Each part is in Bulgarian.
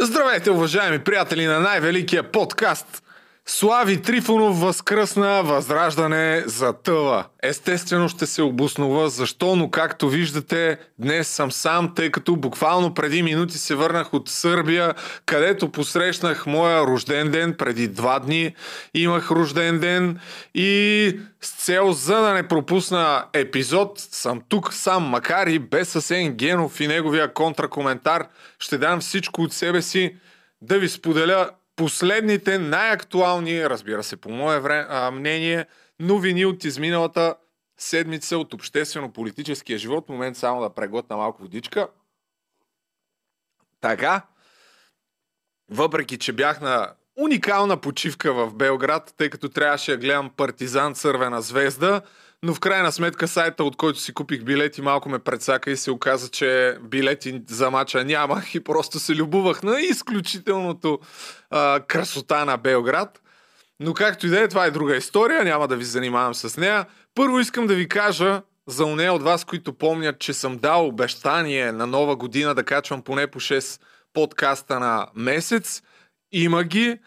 Здравейте, уважаеми приятели на най-великия подкаст! Слави Трифонов възкръсна възраждане за тъла. Естествено ще се обоснова защо, но както виждате, днес съм сам, тъй като буквално преди минути се върнах от Сърбия, където посрещнах моя рожден ден преди два дни. Имах рожден ден и с цел за да не пропусна епизод, съм тук сам, макар и без Асен Генов и неговия контракоментар. Ще дам всичко от себе си да ви споделя последните най-актуални, разбира се, по мое време, а, мнение, новини от изминалата седмица от обществено-политическия живот. Момент само да преглътна малко водичка. Така, въпреки, че бях на уникална почивка в Белград, тъй като трябваше да гледам партизан Цървена звезда, но в крайна сметка сайта, от който си купих билети, малко ме предсака и се оказа, че билети за мача нямах и просто се любувах на изключителното а, красота на Белград. Но както и да е, това е друга история, няма да ви занимавам с нея. Първо искам да ви кажа, за уне от вас, които помнят, че съм дал обещание на нова година да качвам поне по 6 подкаста на месец. Има ги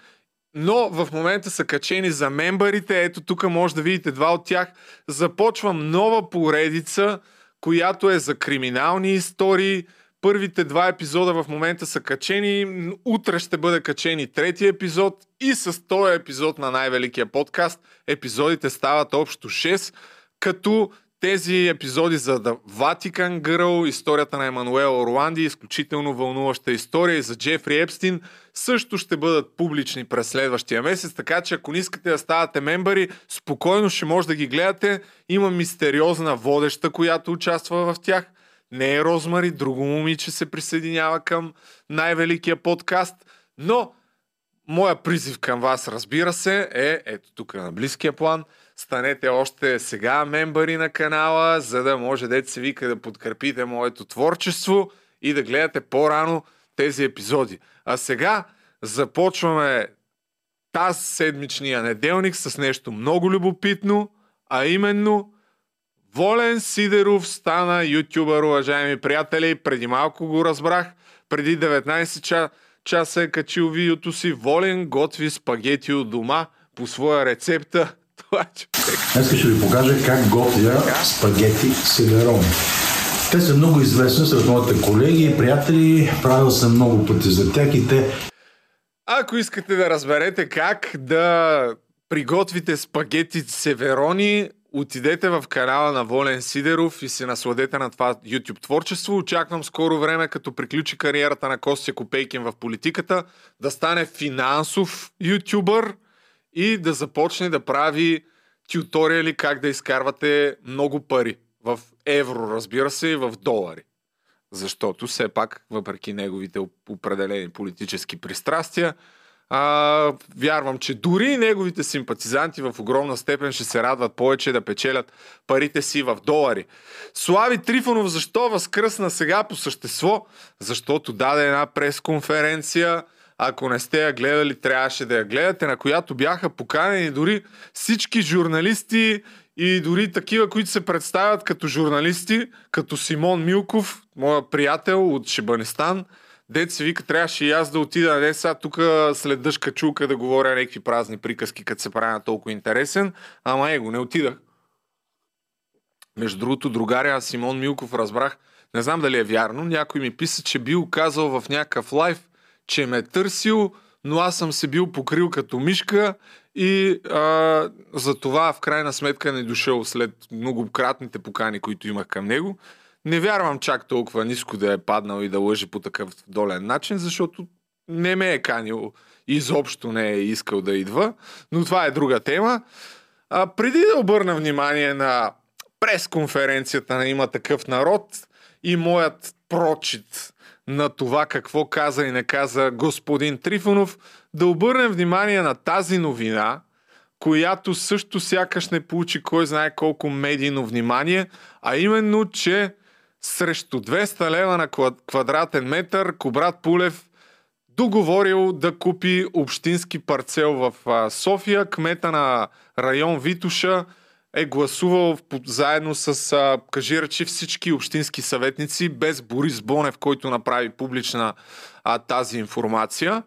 но в момента са качени за мембарите. Ето тук може да видите два от тях. Започвам нова поредица, която е за криминални истории. Първите два епизода в момента са качени. Утре ще бъде качени трети епизод и с този епизод на най-великия подкаст епизодите стават общо 6, като тези епизоди за The Vatican Girl, историята на Емануел Орланди, изключително вълнуваща история и за Джефри Епстин, също ще бъдат публични през следващия месец, така че ако не искате да ставате мембари, спокойно ще може да ги гледате. Има мистериозна водеща, която участва в тях. Не е Розмари, друго момиче се присъединява към най-великия подкаст, но моя призив към вас, разбира се, е ето тук на близкия план – станете още сега мембари на канала, за да може да се вика да подкрепите моето творчество и да гледате по-рано тези епизоди. А сега започваме тази седмичния неделник с нещо много любопитно, а именно Волен Сидеров стана ютубър, уважаеми приятели. Преди малко го разбрах. Преди 19 ча, часа е качил видеото си. Волен готви спагети от дома по своя рецепта това човек. Днес ще ви покажа как готвя спагети селерони. Те са много известни сред моите колеги и приятели. Правил съм много пъти за тях и те... Ако искате да разберете как да приготвите спагети северони, отидете в канала на Волен Сидеров и се насладете на това YouTube творчество. Очаквам скоро време, като приключи кариерата на Костя Копейкин в политиката, да стане финансов ютубър – и да започне да прави тюториали как да изкарвате много пари. В евро, разбира се, и в долари. Защото все пак, въпреки неговите определени политически пристрастия, а, вярвам, че дори неговите симпатизанти в огромна степен ще се радват повече да печелят парите си в долари. Слави Трифонов защо възкръсна сега по същество? Защото даде една пресконференция, ако не сте я гледали, трябваше да я гледате, на която бяха поканени дори всички журналисти и дори такива, които се представят като журналисти, като Симон Милков, моя приятел от Шибанистан, дет си вика, трябваше и аз да отида, не сега тук след дъжка чулка да говоря някакви празни приказки, като се прави на толкова интересен, ама его, не отидах. Между другото, другаря Симон Милков разбрах, не знам дали е вярно, някой ми писа, че бил казал в някакъв лайф, че ме е търсил, но аз съм се бил покрил като мишка и а, за това в крайна сметка не дошъл след многократните покани, които имах към него. Не вярвам чак толкова ниско да е паднал и да лъжи по такъв долен начин, защото не ме е канил, изобщо не е искал да идва, но това е друга тема. А, преди да обърна внимание на пресконференцията на Има такъв народ и моят прочит на това какво каза и не каза господин Трифонов, да обърнем внимание на тази новина, която също сякаш не получи кой знае колко медийно внимание, а именно, че срещу 200 лева на квадратен метър Кобрат Пулев договорил да купи общински парцел в София. Кмета на район Витуша е гласувал заедно с, а, кажи речи, всички общински съветници, без Борис Бонев, който направи публична а, тази информация,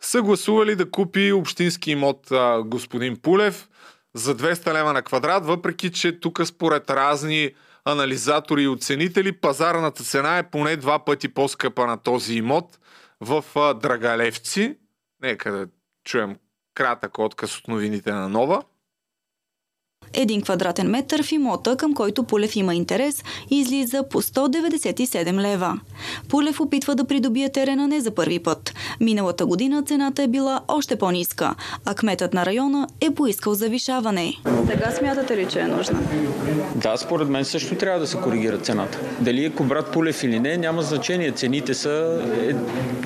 са гласували да купи общински имот а, господин Пулев за 200 лева на квадрат, въпреки че тук според разни анализатори и оценители, пазарната цена е поне два пъти по-скъпа на този имот в Драгалевци. Нека да чуем кратък отказ от новините на Нова. Един квадратен метър в имота, към който Пулев има интерес, излиза по 197 лева. Пулев опитва да придобие терена не за първи път. Миналата година цената е била още по-ниска, а кметът на района е поискал завишаване. Сега смятате ли, че е нужна? Да, според мен също трябва да се коригира цената. Дали е Кобрат Пулев или не, няма значение. Цените са е,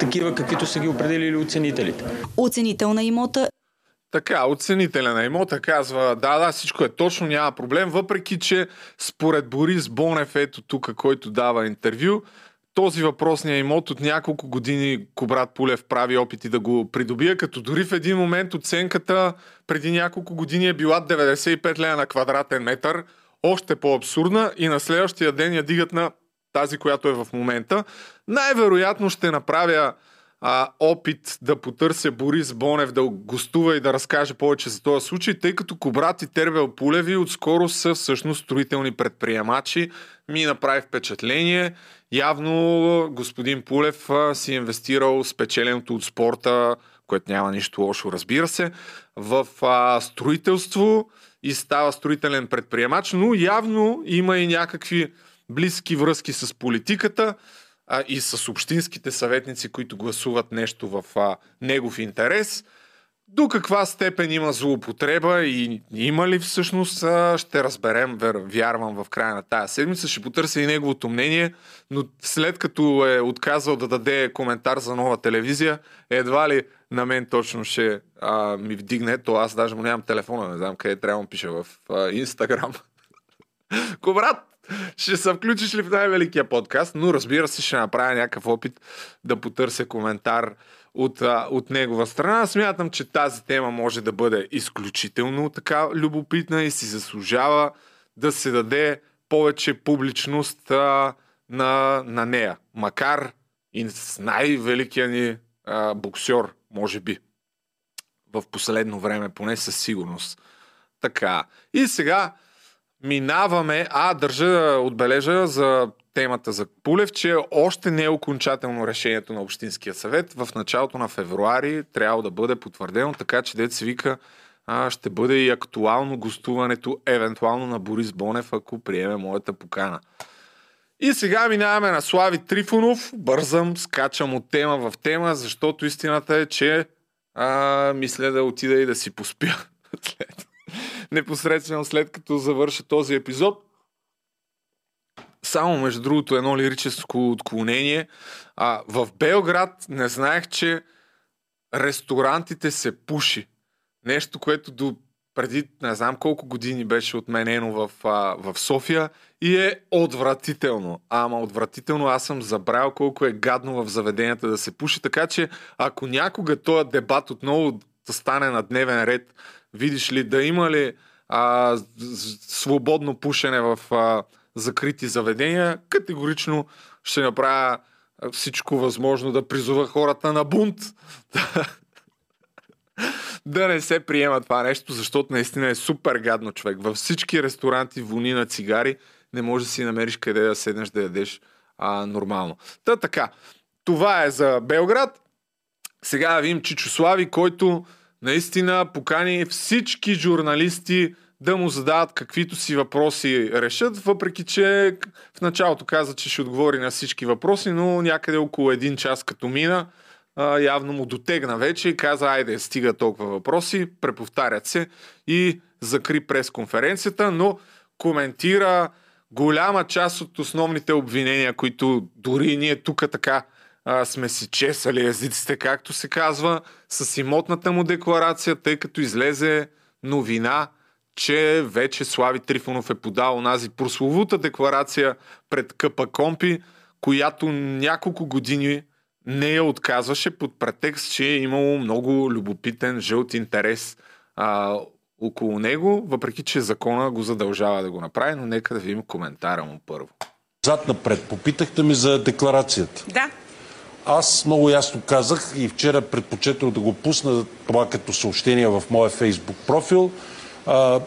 такива, каквито са ги определили оценителите. Оценител на имота така, оценителя на имота казва, да, да, всичко е точно, няма проблем, въпреки че според Борис Бонев, ето тук, който дава интервю, този въпросния имот от няколко години Кобрат Пулев прави опити да го придобие, като дори в един момент оценката преди няколко години е била 95 лея на квадратен метър, още по-абсурдна и на следващия ден я дигат на тази, която е в момента. Най-вероятно ще направя а, опит да потърся Борис Бонев да гостува и да разкаже повече за този случай, тъй като Кобрат и Тервел Пулеви отскоро са всъщност строителни предприемачи. Ми направи впечатление. Явно господин Пулев а, си инвестирал спечеленото от спорта, което няма нищо лошо, разбира се, в а, строителство и става строителен предприемач, но явно има и някакви близки връзки с политиката а, и с общинските съветници, които гласуват нещо в а, негов интерес. До каква степен има злоупотреба и има ли всъщност, а, ще разберем, вярвам, в края на тая седмица. Ще потърся и неговото мнение, но след като е отказал да даде коментар за нова телевизия, едва ли на мен точно ще а, ми вдигне, то аз даже му нямам телефона, не знам къде трябва да пиша в Инстаграм. Кобрат, ще се включиш ли в най-великия подкаст, но разбира се, ще направя някакъв опит да потърся коментар от, от негова страна. Смятам, че тази тема може да бъде изключително така любопитна и си заслужава да се даде повече публичност а, на, на нея. Макар и с най-великия ни а, боксер, може би. В последно време, поне със сигурност. Така. И сега Минаваме, а държа да отбележа за темата за Пулев, че още не е окончателно решението на Общинския съвет. В началото на февруари трябва да бъде потвърдено, така че се вика а, ще бъде и актуално гостуването, евентуално на Борис Бонев, ако приеме моята покана. И сега минаваме на Слави Трифонов. Бързам, скачам от тема в тема, защото истината е, че а, мисля да отида и да си поспя след непосредствено след като завърша този епизод. Само, между другото, едно лирическо отклонение. А, в Белград не знаех, че ресторантите се пуши. Нещо, което до преди не знам колко години беше отменено в, а, в София и е отвратително. Ама отвратително, аз съм забравил колко е гадно в заведенията да се пуши, така че ако някога този дебат отново да стане на дневен ред видиш ли, да има ли а, свободно пушене в а, закрити заведения, категорично ще направя всичко възможно да призова хората на бунт. да не се приема това нещо, защото наистина е супер гадно човек. Във всички ресторанти вони на цигари не може да си намериш къде да седнеш да ядеш а, нормално. Та така, това е за Белград. Сега видим Чичо Слави, който наистина покани всички журналисти да му задават каквито си въпроси решат, въпреки че в началото каза, че ще отговори на всички въпроси, но някъде около един час като мина, явно му дотегна вече и каза, айде, стига толкова въпроси, преповтарят се и закри пресконференцията, но коментира голяма част от основните обвинения, които дори ние тук така а, сме си чесали езиците, както се казва, с имотната му декларация, тъй като излезе новина, че вече Слави Трифонов е подал онази прословута декларация пред КП Компи, която няколко години не я отказваше под претекст, че е имало много любопитен жълт интерес а, около него, въпреки че закона го задължава да го направи, но нека да видим коментара му първо. Зад напред. Попитахте ми за декларацията. Да. Аз много ясно казах и вчера предпочетох да го пусна това като съобщение в моя фейсбук профил,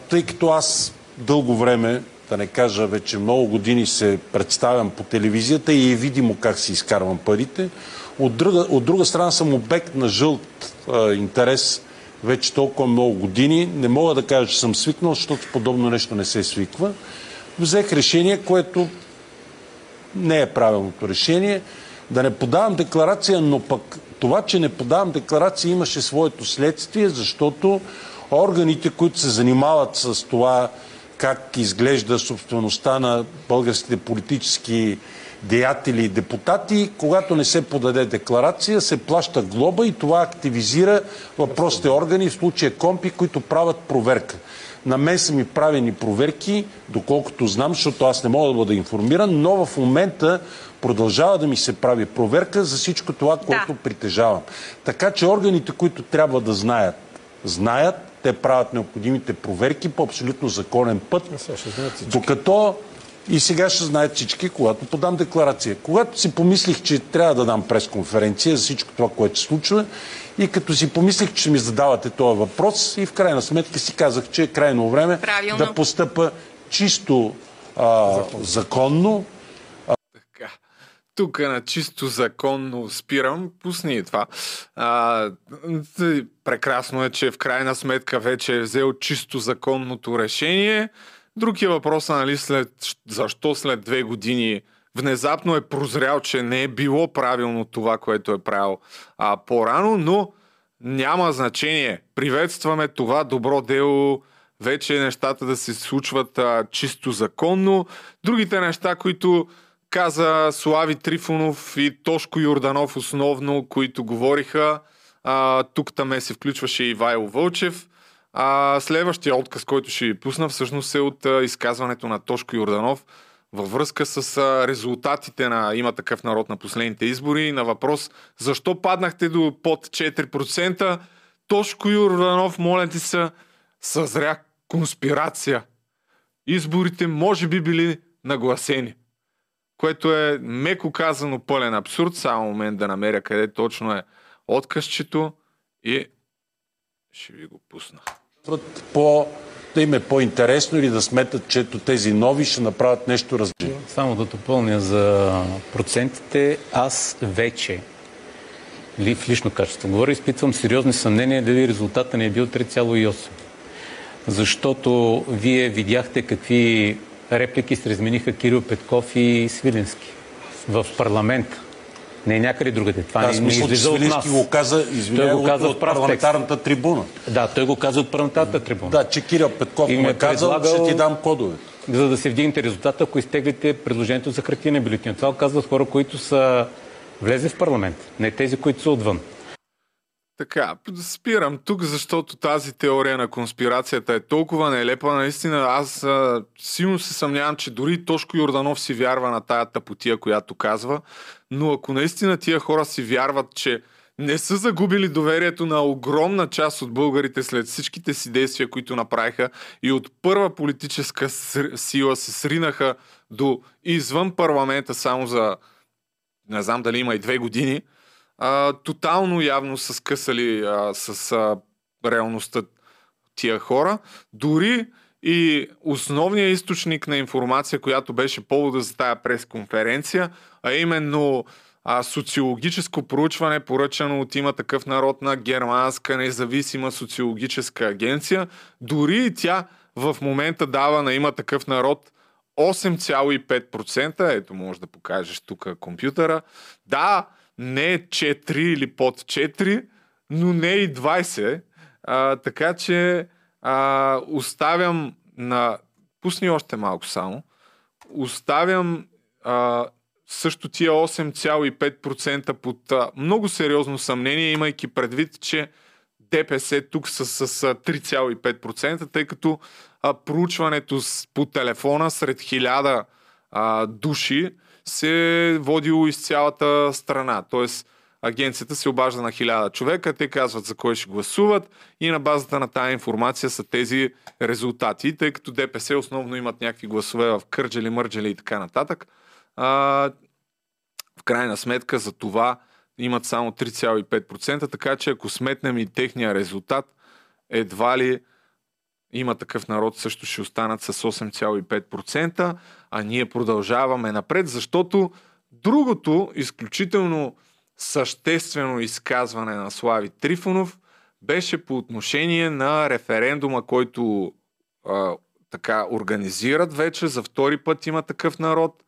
тъй като аз дълго време, да не кажа вече много години се представям по телевизията и е видимо как си изкарвам парите. От друга, от друга страна съм обект на жълт интерес вече толкова много години. Не мога да кажа, че съм свикнал, защото подобно нещо не се свиква. Взех решение, което не е правилното решение. Да не подавам декларация, но пък това, че не подавам декларация имаше своето следствие, защото органите, които се занимават с това как изглежда собствеността на българските политически деятели и депутати, когато не се подаде декларация, се плаща глоба и това активизира въпросите органи, в случая компи, които правят проверка. На мен са ми правени проверки, доколкото знам, защото аз не мога да бъда информиран, но в момента продължава да ми се прави проверка за всичко това, което да. притежавам. Така че органите, които трябва да знаят, знаят, те правят необходимите проверки по абсолютно законен път, докато и сега ще знаят всички, когато подам декларация. Когато си помислих, че трябва да дам пресконференция за всичко това, което се случва, и като си помислих, че ми задавате този въпрос, и в крайна сметка си казах, че е крайно време Правилно. да постъпа чисто а, законно. Така. Тук на чисто законно спирам. Пусни и това. А, прекрасно е, че в крайна сметка вече е взел чисто законното решение. Друг е нали, след, защо след две години внезапно е прозрял, че не е било правилно това, което е правил а, по-рано, но няма значение. Приветстваме това добро дело, вече нещата да се случват а, чисто законно. Другите неща, които каза Слави Трифонов и Тошко Йорданов основно, които говориха, тук там се включваше и Вайло Вълчев. А, следващия отказ, който ще ви пусна, всъщност е от изказването на Тошко Йорданов във връзка с резултатите на има такъв народ на последните избори. На въпрос защо паднахте до под 4%, Тошко Йорданов, моля ти се, съзря конспирация. Изборите може би били нагласени. Което е меко казано пълен абсурд. Само момент да намеря къде точно е отказчето и ще ви го пусна. По, да им е по-интересно или да сметат, че ето тези нови ще направят нещо различно. Само да допълня за процентите. Аз вече ли в лично качество говоря, изпитвам сериозни съмнения дали резултата не е бил 3,8. Защото вие видяхте какви реплики се размениха Кирил Петков и Свиленски в парламента. Не е някъде другаде. Това Аз не, не мисля, излиза от нас. го каза, Той го каза от, в прав текст. парламентарната трибуна. Да, той го каза от парламентарната трибуна. Да, че Кирил Петков ме е казал, предлагал- ще ти дам кодове. За да се вдигнете резултата, ако изтеглите предложението за хартиена бюлетина. Това го казват хора, които са влезе в парламент, не тези, които са отвън. Така, спирам тук, защото тази теория на конспирацията е толкова нелепа. Наистина, аз а, силно се съмнявам, че дори Тошко Йорданов си вярва на тая тъпотия, която казва. Но ако наистина тия хора си вярват, че не са загубили доверието на огромна част от българите след всичките си действия, които направиха и от първа политическа сила се сринаха до извън парламента само за не знам дали има и две години, а, тотално явно са скъсали а, с а, реалността тия хора. Дори и основният източник на информация, която беше повода за тая пресконференция, а именно а, социологическо проучване, поръчано от има такъв народ на германска независима социологическа агенция, дори и тя в момента дава на има такъв народ 8,5%. Ето, може да покажеш тук компютъра. Да, не е 4 или под 4, но не и 20. А, така че а, оставям на... Пусни още малко само. Оставям а, също тия 8,5% под а, много сериозно съмнение, имайки предвид, че ДПС тук са с, с 3,5%, тъй като а, проучването с, по телефона сред хиляда а, души се е водило из цялата страна. Тоест, агенцията се обажда на хиляда човека, те казват за кой ще гласуват и на базата на тази информация са тези резултати, тъй като ДПС основно имат някакви гласове в Кърджали, Мърджали и така нататък. А, в крайна сметка за това имат само 3,5%, така че ако сметнем и техния резултат, едва ли има такъв народ също ще останат с 8,5%, а ние продължаваме напред, защото другото изключително съществено изказване на Слави Трифонов беше по отношение на референдума, който а, така организират вече. За втори път има такъв народ,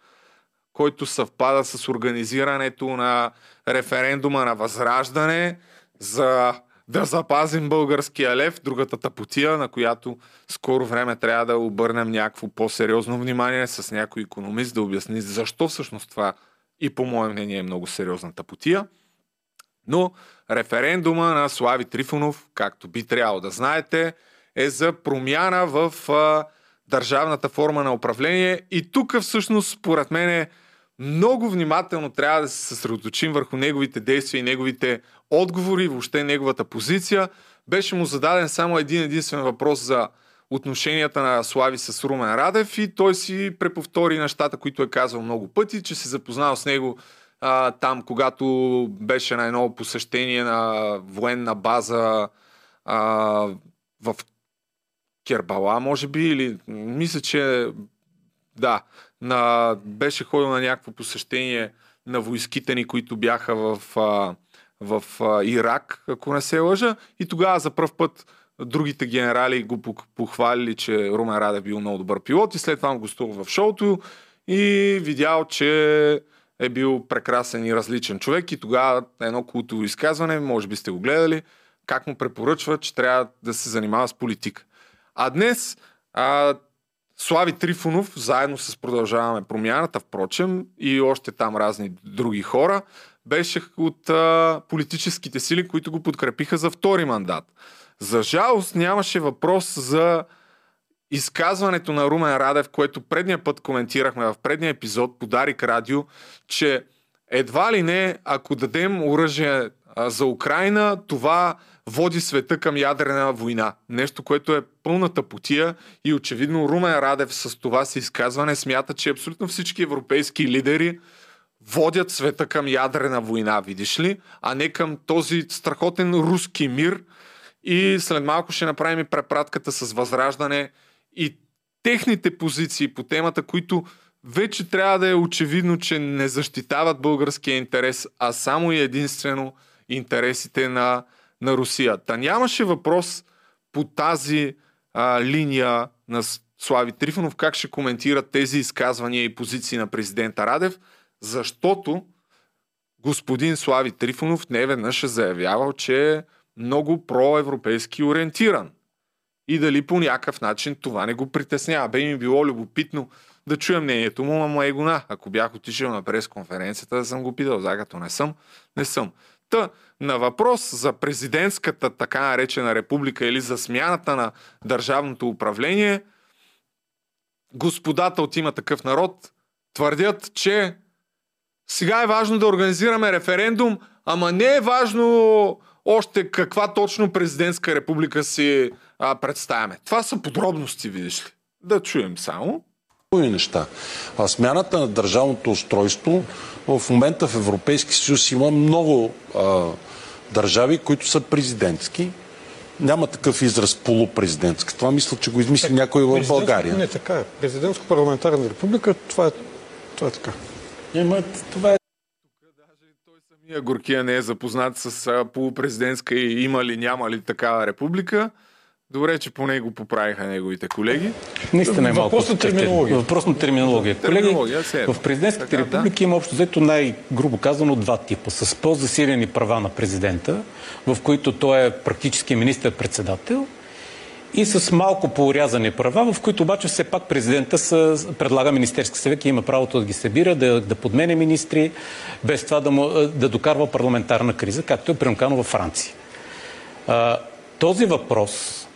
който съвпада с организирането на референдума на Възраждане за да запазим българския лев, другата тъпотия, на която скоро време трябва да обърнем някакво по-сериозно внимание с някой економист да обясни защо всъщност това и по мое мнение е много сериозна тъпотия. Но референдума на Слави Трифонов, както би трябвало да знаете, е за промяна в а, държавната форма на управление и тук всъщност според мен е много внимателно трябва да се съсредоточим върху неговите действия и неговите отговори, въобще неговата позиция. Беше му зададен само един единствен въпрос за отношенията на Слави с Румен Радев и той си преповтори нещата, които е казал много пъти, че се запознал с него а, там, когато беше на едно посещение на военна база а, в Кербала, може би, или мисля, че да, на, беше ходил на някакво посещение на войските ни, които бяха в, а, в Ирак, ако не се лъжа. И тогава за първ път другите генерали го похвалили, че Румен Раде бил много добър пилот и след това го гостувал в шоуто и видял, че е бил прекрасен и различен човек и тогава едно култово изказване, може би сте го гледали, как му препоръчва, че трябва да се занимава с политика. А днес а, Слави Трифонов, заедно с Продължаваме промяната, впрочем, и още там разни други хора, беше от а, политическите сили, които го подкрепиха за втори мандат. За жалост нямаше въпрос за изказването на Румен Радев, което предния път коментирахме в предния епизод по Дарик Радио, че едва ли не, ако дадем оръжие за Украина, това води света към ядрена война. Нещо, което е пълната потия и очевидно Румен Радев с това си изказване смята, че абсолютно всички европейски лидери водят света към ядрена война, видиш ли, а не към този страхотен руски мир. И след малко ще направим и препратката с възраждане и техните позиции по темата, които вече трябва да е очевидно, че не защитават българския интерес, а само и единствено интересите на, на Русия. Та нямаше въпрос по тази а, линия на Слави Трифонов как ще коментират тези изказвания и позиции на президента Радев, защото господин Слави Трифонов не веднъж е заявявал, че е много проевропейски ориентиран. И дали по някакъв начин това не го притеснява. Бе ми било любопитно да чуя мнението му, ама е гона. Ако бях отишъл на пресконференцията, да съм го питал, за като не съм, не съм. Та, на въпрос за президентската така наречена република или за смяната на държавното управление, господата от има такъв народ твърдят, че сега е важно да организираме референдум, ама не е важно още каква точно президентска република си а, представяме. Това са подробности, видиш ли. Да чуем само. неща. А смяната на държавното устройство в момента в Европейски съюз има много а, държави, които са президентски. Няма такъв израз полупрезидентски. Това мисля, че го измисли някой в България. Не, така е. Президентско-парламентарна република, това е, това е така. Няма, това е Самия Горкия не е запознат с полупрезидентска и има ли, няма ли такава република. Добре, че поне го поправиха неговите колеги. Наистина е малко. Въпрос на терминология. Въпрос на терминология. Терминология, Колеги, в президентските Така, републики има общо взето най-грубо казано два типа. С по-засилени права на президента, в които той е практически министър-председател, и с малко поурязани права, в които обаче все пак президента са, предлага Министерски съвет и има правото да ги събира, да, да подмене министри, без това да, му, да докарва парламентарна криза, както е примкано във Франция. А, този въпрос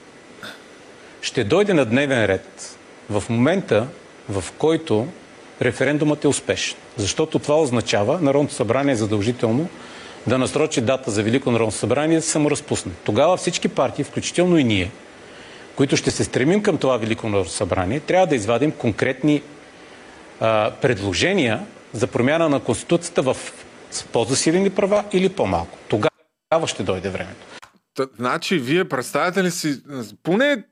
ще дойде на дневен ред в момента, в който референдумът е успешен. Защото това означава Народното събрание задължително да насрочи дата за Велико народно събрание да се саморазпусне. Тогава всички партии, включително и ние, които ще се стремим към това Велико събрание, трябва да извадим конкретни а, предложения за промяна на Конституцията в по-засилени права или по-малко. Тогава ще дойде времето. Значи, вие представяте ли си, поне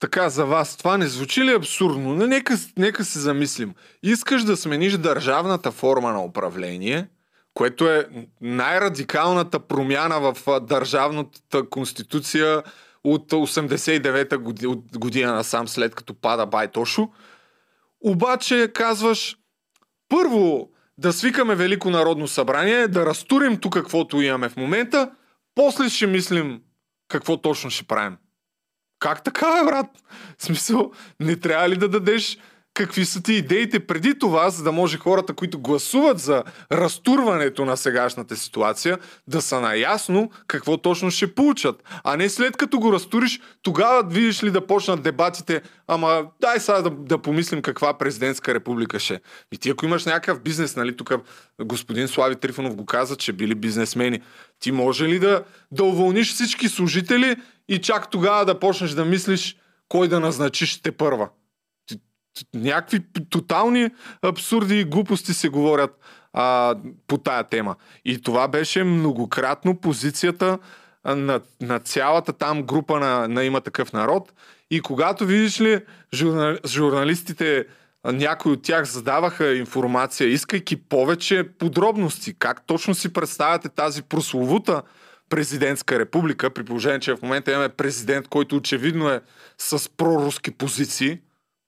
така за вас, това не звучи ли абсурдно? Но нека, нека се замислим. Искаш да смениш държавната форма на управление, което е най-радикалната промяна в държавната конституция от 89-та година, насам, след като пада Байтошо. Обаче казваш, първо да свикаме Велико народно събрание, да разтурим тук каквото имаме в момента, после ще мислим какво точно ще правим. Как така, брат? В смисъл, не трябва ли да дадеш какви са ти идеите преди това, за да може хората, които гласуват за разтурването на сегашната ситуация, да са наясно какво точно ще получат. А не след като го разтуриш, тогава видиш ли да почнат дебатите, ама дай сега да, да помислим каква президентска република ще. е». И ти ако имаш някакъв бизнес, нали, тук господин Слави Трифонов го каза, че били бизнесмени, ти може ли да, да уволниш всички служители и чак тогава да почнеш да мислиш кой да назначиш те първа? Някакви тотални абсурди и глупости се говорят а, по тая тема. И това беше многократно позицията на, на цялата там група на, на има такъв народ. И когато видиш ли журнал, журналистите, някои от тях задаваха информация, искайки повече подробности, как точно си представяте тази прословута президентска република, при положение, че в момента имаме президент, който очевидно е с проруски позиции,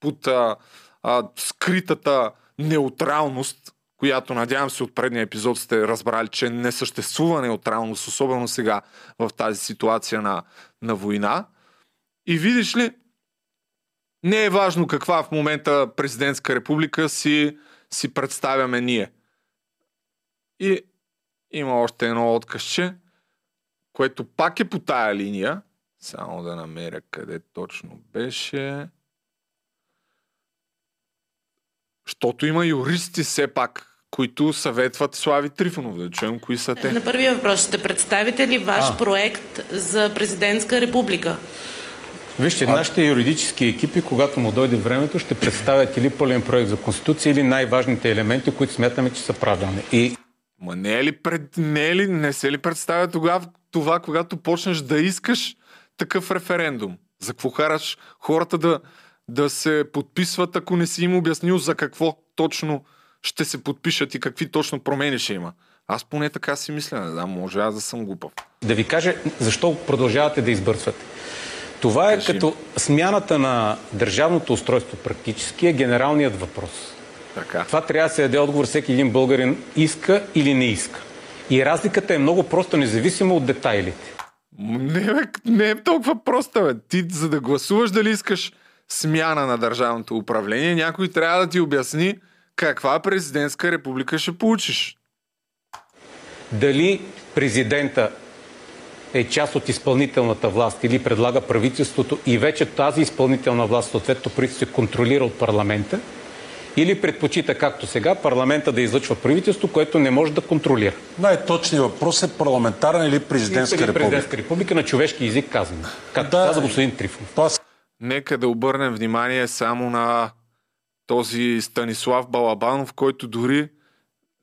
под а, а, скритата неутралност, която надявам се от предния епизод сте разбрали, че не съществува неутралност, особено сега в тази ситуация на, на война. И видиш ли, не е важно каква в момента президентска република си, си представяме ние. И има още едно откъсче, което пак е по тая линия. Само да намеря къде точно беше. Защото има юристи все пак, които съветват Слави Трифонов. Да чуем кои са те. На първия въпрос, ще представите ли ваш а. проект за президентска република? Вижте, а... нашите юридически екипи, когато му дойде времето, ще представят или пълен проект за конституция, или най-важните елементи, които смятаме, че са правилни. И... Ма не е ли, пред... не, е ли не се ли представя тогава това, когато почнеш да искаш такъв референдум? За какво хараш хората да, да се подписват, ако не си им обяснил за какво точно ще се подпишат и какви точно промени ще има. Аз поне така си мисля, не знам, може аз да съм глупав. Да ви кажа защо продължавате да избърсвате. Това е Кажи. като смяната на държавното устройство практически е генералният въпрос. Така. Това трябва да се даде отговор всеки един българин иска или не иска. И разликата е много проста, независимо от детайлите. Не, не е толкова проста, бе. Ти за да гласуваш дали искаш смяна на държавното управление, някой трябва да ти обясни каква президентска република ще получиш. Дали президента е част от изпълнителната власт или предлага правителството и вече тази изпълнителна власт, съответно правителство, се контролира от парламента, или предпочита, както сега, парламента да излъчва правителство, което не може да контролира? Най-точният въпрос е парламентарна или президентска или република? президентска република на човешки език казвам. Както да, каза господин Трифонов. Нека да обърнем внимание само на този Станислав Балабанов, който дори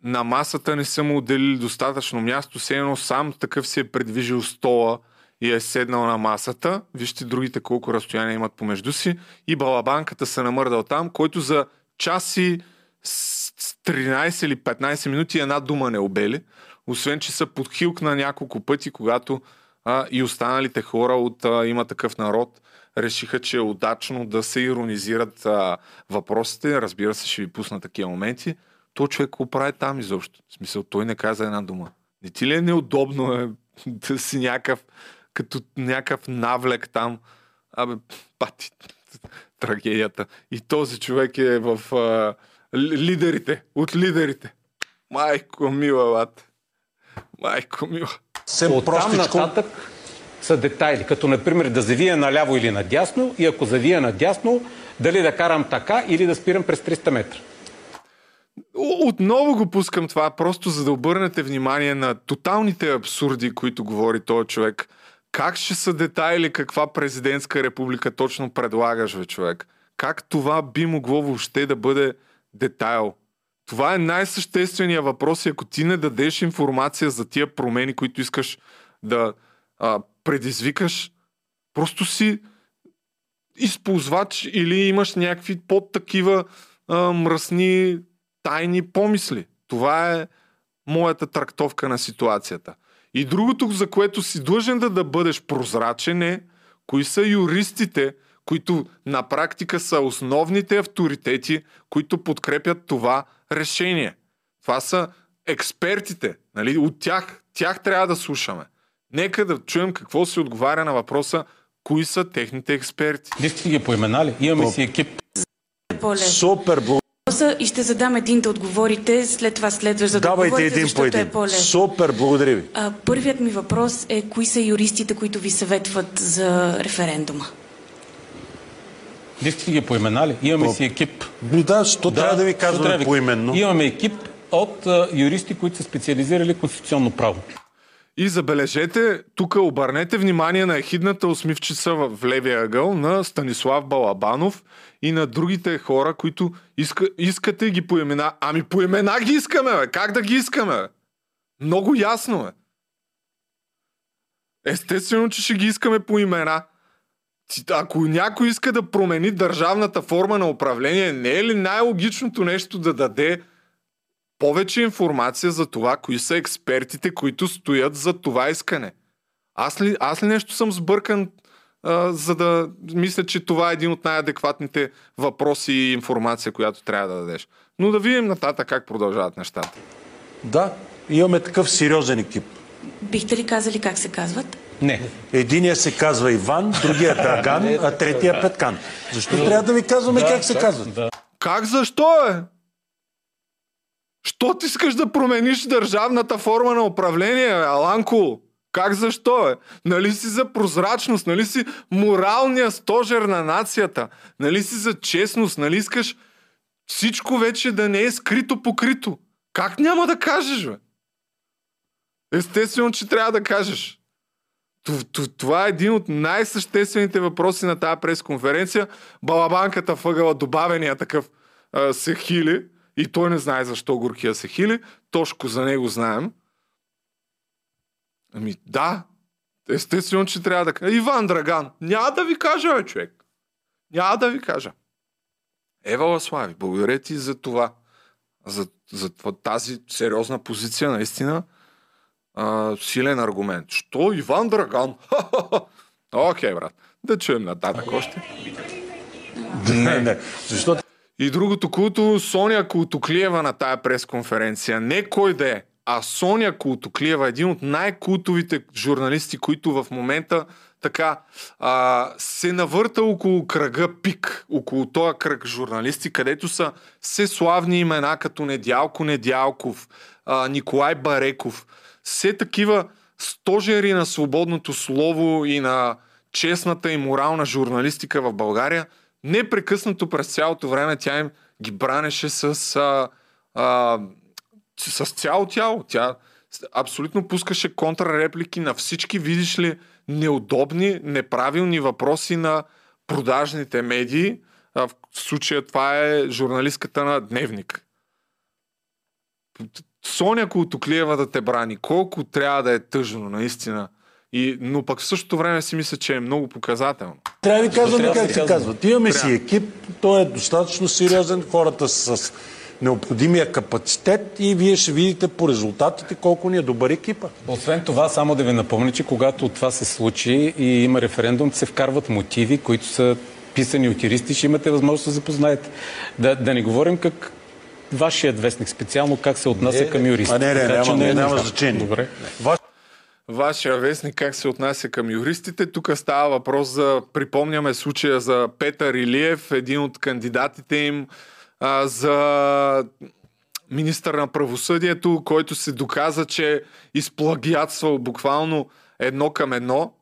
на масата не са му отделили достатъчно място, все едно сам такъв си е предвижил стола и е седнал на масата. Вижте другите колко разстояние имат помежду си. И балабанката се намърдал там, който за часи 13 или 15 минути една дума не обели. Освен, че са подхилкна няколко пъти, когато а, и останалите хора от а, има такъв народ решиха, че е удачно да се иронизират а, въпросите. Разбира се, ще ви пусна такива моменти. То човек го прави там изобщо. В смисъл, той не каза една дума. Не ти ли е неудобно е, да си някакъв, като някакъв навлек там? Абе, пати, трагедията. И този човек е в а, лидерите, от лидерите. Майко мила, лад. Майко мила. От там нататък са детайли, като например да завия наляво или надясно и ако завия надясно, дали да карам така или да спирам през 300 метра. отново го пускам това, просто за да обърнете внимание на тоталните абсурди, които говори този човек. Как ще са детайли каква президентска република точно предлагаш, бе, човек? Как това би могло въобще да бъде детайл? Това е най-същественият въпрос и ако ти не дадеш информация за тия промени, които искаш да а, предизвикаш, просто си използвач или имаш някакви под такива а, мръсни тайни помисли. Това е моята трактовка на ситуацията. И другото, за което си длъжен да, да бъдеш прозрачен е, кои са юристите, които на практика са основните авторитети, които подкрепят това решение. Това са експертите. Нали? От тях, тях трябва да слушаме. Нека да чуем какво се отговаря на въпроса кои са техните експерти. Вие сте ги поименали. Имаме си екип. Супер, благодаря. И ще задам един да отговорите, след това следваш за да Давайте отговорите, един по един. е. Супер, благодаря ви. А, първият ми въпрос е кои са юристите, които ви съветват за референдума? Вие сте ги поименали. Имаме си екип. Но да, що трябва да ви трябва казваме да ви- поименно? Имаме екип от а, юристи, които са специализирали конституционно право. И забележете, тук обърнете внимание на ехидната усмивчица в левия ъгъл на Станислав Балабанов и на другите хора, които иска, искате ги по имена. Ами по имена ги искаме, бе. Как да ги искаме? Много ясно е. Естествено, че ще ги искаме по имена. Ако някой иска да промени държавната форма на управление, не е ли най-логичното нещо да даде повече информация за това, кои са експертите, които стоят за това искане. Аз ли, аз ли нещо съм сбъркан, а, за да мисля, че това е един от най-адекватните въпроси и информация, която трябва да дадеш. Но да видим нататък как продължават нещата. Да, имаме такъв сериозен екип. Бихте ли казали как се казват? Не. Единия се казва Иван, другия Драган, а третия Петкан. Защо трябва да ви казваме как се казват? Да. Как защо е? Що ти искаш да промениш държавната форма на управление, Аланко? Как защо е? Нали си за прозрачност, нали си моралния стожер на нацията, нали си за честност, нали искаш всичко вече да не е скрито покрито. Как няма да кажеш, бе? Естествено, че трябва да кажеш. Това е един от най-съществените въпроси на тази пресконференция. Балабанката въгъла добавения такъв се хили и той не знае защо горкия се хили. Тошко за него знаем. Ами да, естествено, че трябва да кажа. Иван Драган, няма да ви кажа, бе, човек. Няма да ви кажа. Ева Ласлави, благодаря ти за това. За, за тази сериозна позиция, наистина. А, силен аргумент. Що Иван Драган? Окей, брат. Да чуем нататък още. Не, не. Защо И другото култо, Соня Култоклиева на тая пресконференция. Не кой да е, а Соня Култоклиева, един от най-култовите журналисти, които в момента така а, се навърта около кръга пик, около този кръг журналисти, където са все славни имена като Недялко Недялков, а, Николай Бареков, все такива стожери на свободното слово и на честната и морална журналистика в България, непрекъснато през цялото време тя им ги бранеше с, а, а, с цяло тяло. Тя абсолютно пускаше контрреплики на всички, видиш ли, неудобни, неправилни въпроси на продажните медии. А в случая това е журналистката на Дневник. Соня Култоклиева да те брани. Колко трябва да е тъжно, наистина. И, но пък в същото време си мисля, че е много показателно. Трябва да ви казваме да как се се казва. казват. Имаме си Трябва. екип, той е достатъчно сериозен, хората са с необходимия капацитет и вие ще видите по резултатите колко ни е добър екипа. Освен това, само да ви напомня, че когато това се случи и има референдум, се вкарват мотиви, които са писани от юристи, ще имате възможност да се запознаете. Да, да не говорим как вашият вестник специално как се отнася към юристи. А не, не, Така няма, че не, е няма значение. Добре. Ваш... Вашия вестник как се отнася към юристите. Тук става въпрос за, припомняме случая за Петър Илиев, един от кандидатите им а, за министър на правосъдието, който се доказа, че изплагиатствал буквално едно към едно.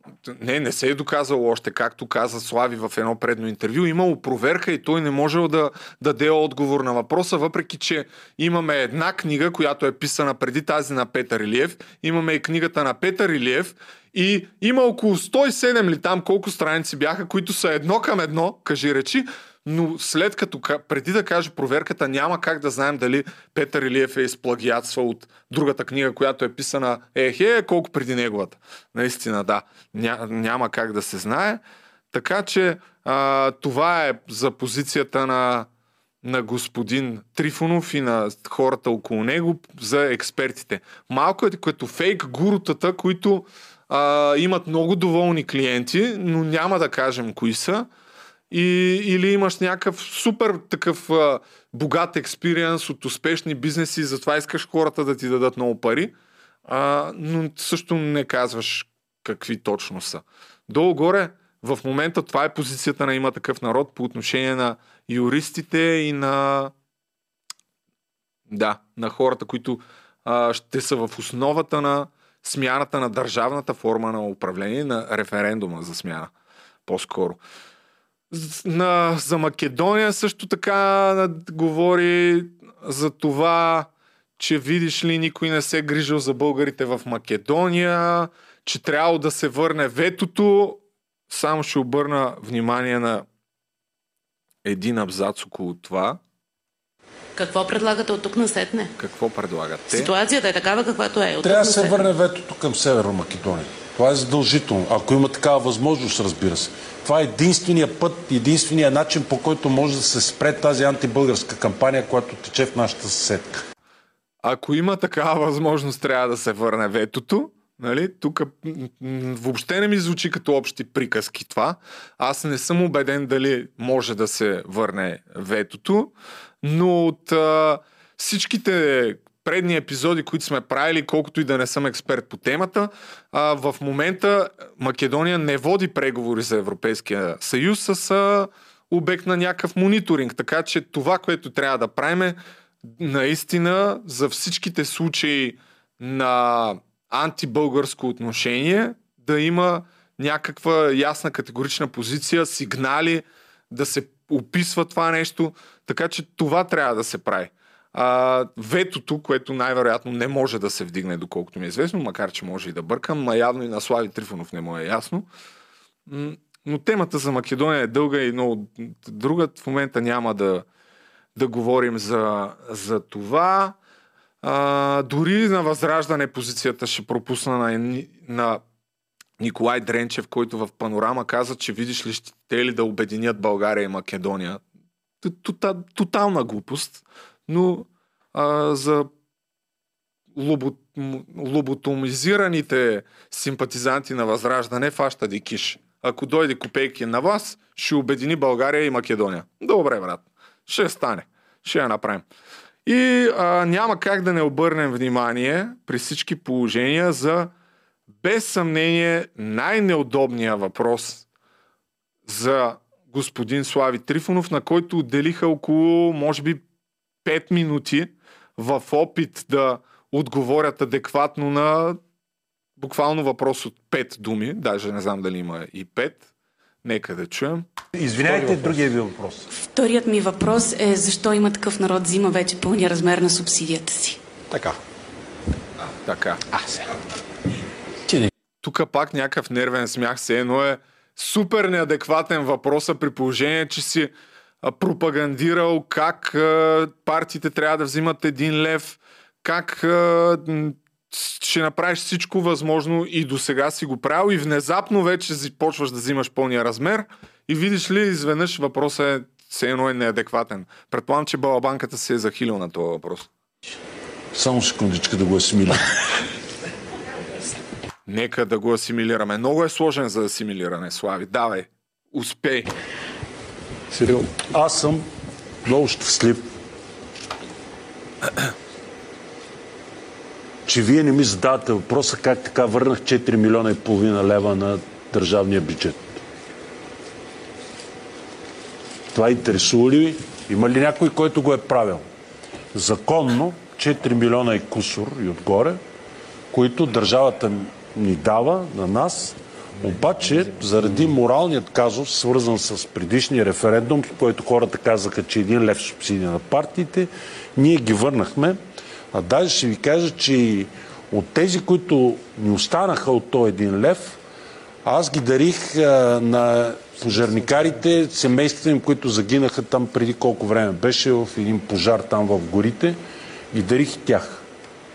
Не, не се е доказало още, както каза Слави в едно предно интервю. Имало проверка и той не можел да даде отговор на въпроса, въпреки че имаме една книга, която е писана преди тази на Петър Илиев. Имаме и книгата на Петър Илиев. И има около 107 ли там колко страници бяха, които са едно към едно, кажи речи, но след като, преди да каже проверката, няма как да знаем дали Петър Илиев е изплагиатствал от другата книга, която е писана ехе, колко преди неговата. Наистина, да. Ня, няма как да се знае. Така че а, това е за позицията на, на господин Трифонов и на хората около него за експертите. Малко е като фейк гурутата, които а, имат много доволни клиенти, но няма да кажем кои са и, или имаш някакъв супер такъв а, богат експириенс от успешни бизнеси, затова искаш хората да ти дадат много пари, а, но също не казваш какви точно са. Долу-горе, в момента това е позицията на има такъв народ по отношение на юристите и на да, на хората, които а, ще са в основата на смяната на държавната форма на управление, на референдума за смяна. По-скоро. На, за Македония също така говори за това, че видиш ли никой не се е грижил за българите в Македония, че трябва да се върне ветото. Само ще обърна внимание на един абзац около това. Какво предлагате от тук на сетне? Какво предлагате? Ситуацията е такава, каквато е. От Трябва да се върне ветото към Северна Македония. Това е задължително. Ако има такава възможност, разбира се. Това е единствения път, единствения начин, по който може да се спре тази антибългарска кампания, която тече в нашата съседка. Ако има такава възможност, трябва да се върне ветото. Нали? Тук въобще не ми звучи като общи приказки това. Аз не съм убеден дали може да се върне ветото, но от а, всичките предни епизоди, които сме правили, колкото и да не съм експерт по темата, а, в момента Македония не води преговори за Европейския съюз с а, обект на някакъв мониторинг. Така че това, което трябва да правим е наистина за всичките случаи на антибългарско отношение да има някаква ясна категорична позиция, сигнали да се описва това нещо, така че това трябва да се прави. А, ветото, което най-вероятно не може да се вдигне, доколкото ми е известно, макар че може и да бъркам, а явно и на Слави Трифонов не му е ясно. Но темата за Македония е дълга и много друга. В момента няма да, да говорим за, за това. А, дори на възраждане позицията ще пропусна на, на Николай Дренчев, който в панорама каза, че видиш ли ще те ли да обединят България и Македония. Тотална глупост но а, за лобот, лоботомизираните симпатизанти на Възраждане фаща дикиш. Ако дойде копейки на вас, ще обедини България и Македония. Добре, брат. Ще стане. Ще я направим. И а, няма как да не обърнем внимание при всички положения за без съмнение най-неудобния въпрос за господин Слави Трифонов, на който отделиха около, може би, 5 минути в опит да отговорят адекватно на буквално въпрос от 5 думи, даже не знам дали има и 5. Нека да чуем. Извинявайте, другия ви въпрос. Вторият ми въпрос е защо има такъв народ взима вече пълния размер на субсидията си? Така. Така. А, сега. Тук пак някакъв нервен смях се едно е супер неадекватен въпроса при положение, че си пропагандирал как партиите трябва да взимат един лев, как ще направиш всичко възможно и до сега си го правил и внезапно вече почваш да взимаш пълния размер и видиш ли, изведнъж въпросът е все едно е неадекватен. Предполагам, че Балабанката се е захилил на този въпрос. Само секундичка да го асимилирам. Нека да го асимилираме. Много е сложен за асимилиране, Слави. Давай, успей. Сирил, аз съм много щастлив, че вие не ми задавате въпроса как така върнах 4 милиона и половина лева на държавния бюджет. Това интересува ли ви? Има ли някой, който го е правил? Законно 4 милиона и кусор и отгоре, които държавата ни дава на нас, обаче заради моралният казус, свързан с предишния референдум, в който хората казаха, че един лев субсидия на партиите, ние ги върнахме. А даже ще ви кажа, че и от тези, които ни останаха от този един лев, аз ги дарих а, на пожарникарите, семействата им, които загинаха там преди колко време беше в един пожар там в горите, ги дарих и тях.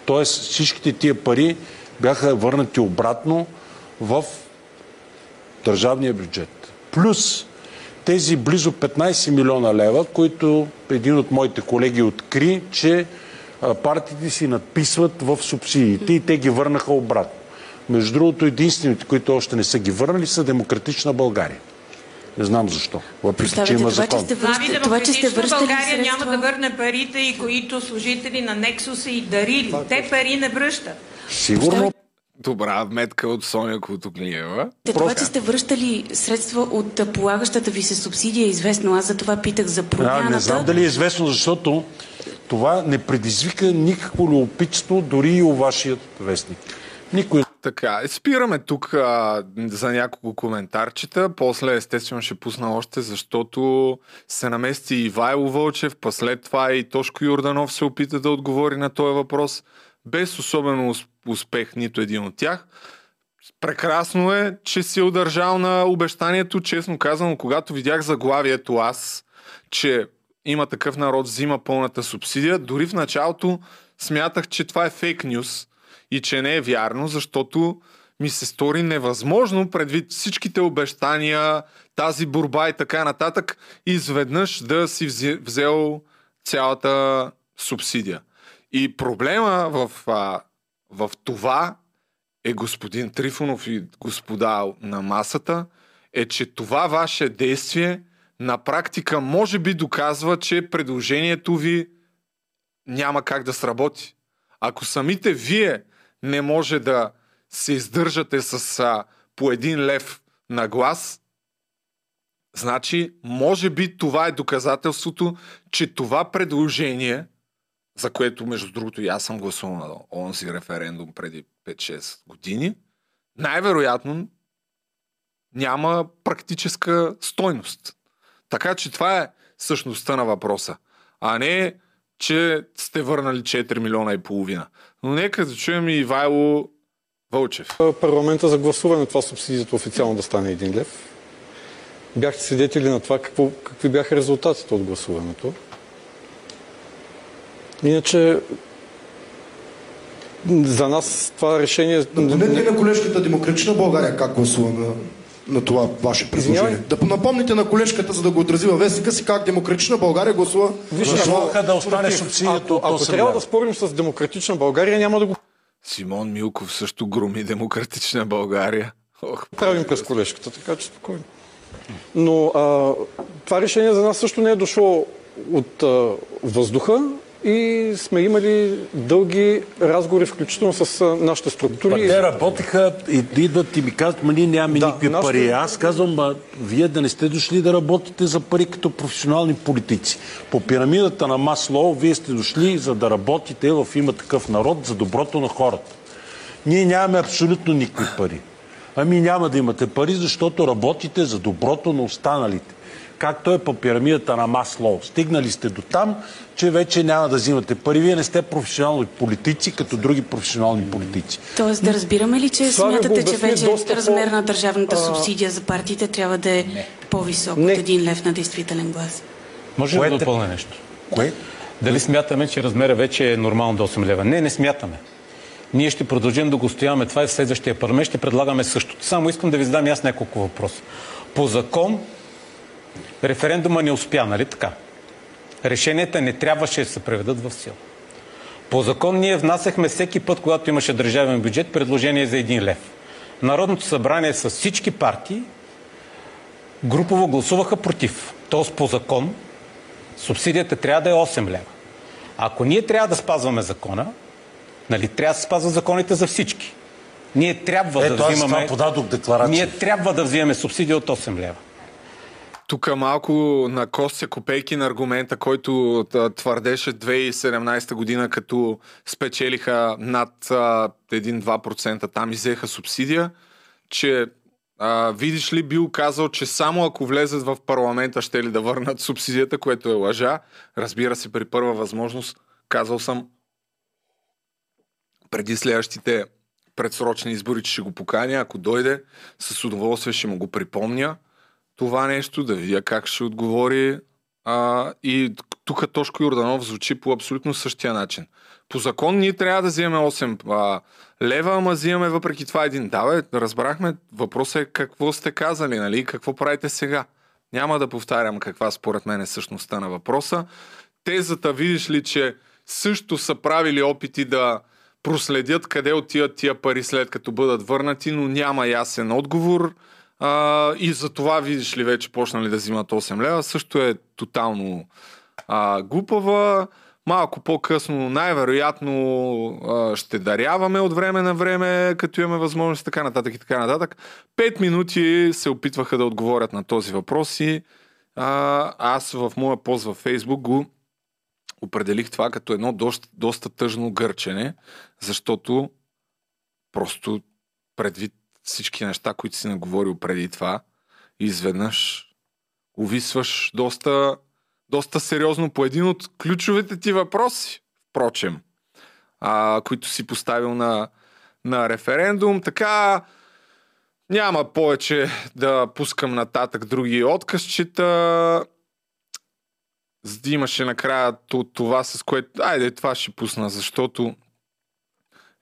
Тоест всичките тия пари бяха върнати обратно в държавния бюджет. Плюс тези близо 15 милиона лева, които един от моите колеги откри, че партиите си надписват в субсидиите и те ги върнаха обратно. Между другото, единствените, които още не са ги върнали, са Демократична България. Не знам защо. Въпреки, че има това, че закон. сте Ами връщали, това, че сте връщали България средства... няма да върне парите, и които служители на Нексуса и дарили. Те пари не връщат. Сигурно Добра метка от Соня Кутоклиева. Те, това, че сте връщали средства от полагащата ви се субсидия е известно. Аз за това питах за А, промяната. не знам дали е известно, защото това не предизвика никакво любопитство дори и у вашият вестник. Никой Така, спираме тук а, за няколко коментарчета. После естествено ще пусна още, защото се намести Ивайло Вълчев, па след това и Тошко Юрданов се опита да отговори на този въпрос. Без особено успех нито един от тях. Прекрасно е, че си е удържал на обещанието, честно казано, когато видях заглавието аз, че има такъв народ, взима пълната субсидия, дори в началото смятах, че това е фейк нюс и че не е вярно, защото ми се стори невъзможно предвид всичките обещания, тази борба и така нататък, изведнъж да си взе- взел цялата субсидия. И проблема в, а, в това е господин Трифонов и господа на масата, е, че това ваше действие на практика може би доказва, че предложението ви няма как да сработи. Ако самите вие не може да се издържате с а, по един лев на глас, значи може би това е доказателството, че това предложение, за което между другото и аз съм гласувал на онзи референдум преди 5-6 години, най-вероятно няма практическа стойност. Така че това е същността на въпроса. А не, че сте върнали 4 милиона и половина. Но нека да чуем и Ивайло Вълчев. Парламента за гласуване това субсидията официално да стане един лев. Бяхте свидетели на това какво, какви бяха резултатите от гласуването. Иначе за нас това решение... Напомнете на колежката Демократична България как гласува на, на това ваше предложение. Извинявай? Да напомните на колежката, за да го отрази във вестника си, как Демократична България гласува. Вижте, Гласуваха да остане субсидията ако, ако 8 трябва да спорим с Демократична България, няма да го Симон Милков също громи демократична България. Ох, правим през колежката, така че спокойно. Но а, това решение за нас също не е дошло от а, въздуха и сме имали дълги разговори, включително с нашите структури. Те работиха и идват и ми казват, ма ние нямаме Да, никакви нашите- пари. Аз казвам, ма вие да не сте дошли да работите за пари като професионални политици. По пирамидата на Маслоу, вие сте дошли за да работите в има такъв народ за доброто на хората. Ние нямаме абсолютно никакви пари. Ами няма да имате пари, защото работите за доброто на останалите. Както е по пирамидата на Маслоу. Стигнали сте до там, че вече няма да взимате пари. Вие не сте професионални политици, като други професионални политици. Тоест да разбираме ли, че Слави го смятате, че вече доста размер на държавната а, субсидия за партиите трябва да е по-висок Не. от един лев на действителен глас? Може ли Кое да допълня нещо? Кое? Дали смятаме, че размера вече е нормално до 8 лева? Не, не смятаме. Ние ще продължим да го стояваме това и в следващия парламент ще предлагаме същото. Само искам да ви задам аз няколко въпроса. По закон референдума не успя, нали така? Решенията не трябваше да се преведат в сила. По закон ние внасяхме всеки път, когато имаше държавен бюджет, предложение за един лев. Народното събрание с всички партии групово гласуваха против. Тоест по закон субсидията трябва да е 8 лева. Ако ние трябва да спазваме закона, нали, трябва да се спазват законите за всички. Ние трябва Ето да взимаме... Ние трябва да взимаме субсидия от 8 лева. Тук малко на Костя Копейки на аргумента, който твърдеше 2017 година, като спечелиха над а, 1-2%, там изеха субсидия, че а, видиш ли бил казал, че само ако влезат в парламента ще ли да върнат субсидията, което е лъжа. Разбира се, при първа възможност казал съм преди следващите предсрочни избори, че ще го поканя. Ако дойде, с удоволствие ще му го припомня това нещо, да видя как ще отговори. А, и тук Тошко Йорданов звучи по абсолютно същия начин. По закон ние трябва да вземем 8 а, лева, ама взимаме въпреки това един. Да, бе, разбрахме. Въпросът е какво сте казали, нали? Какво правите сега? Няма да повтарям каква според мен е същността на въпроса. Тезата, видиш ли, че също са правили опити да проследят къде отиват тия пари след като бъдат върнати, но няма ясен отговор. А, и за това, видиш ли, вече почнали да взимат 8 лева. Също е тотално а, глупава. Малко по-късно, най-вероятно, а, ще даряваме от време на време, като имаме възможност, така нататък и така нататък. Пет минути се опитваха да отговорят на този въпрос и а, аз в моя пост във Фейсбук го определих това като едно доста, доста тъжно гърчене, защото просто предвид всички неща, които си наговорил преди това, изведнъж увисваш доста, доста сериозно по един от ключовите ти въпроси, впрочем, а, които си поставил на, на референдум. Така, няма повече да пускам нататък други откъсчета. Имаше накрая това, с което... Айде, това ще пусна, защото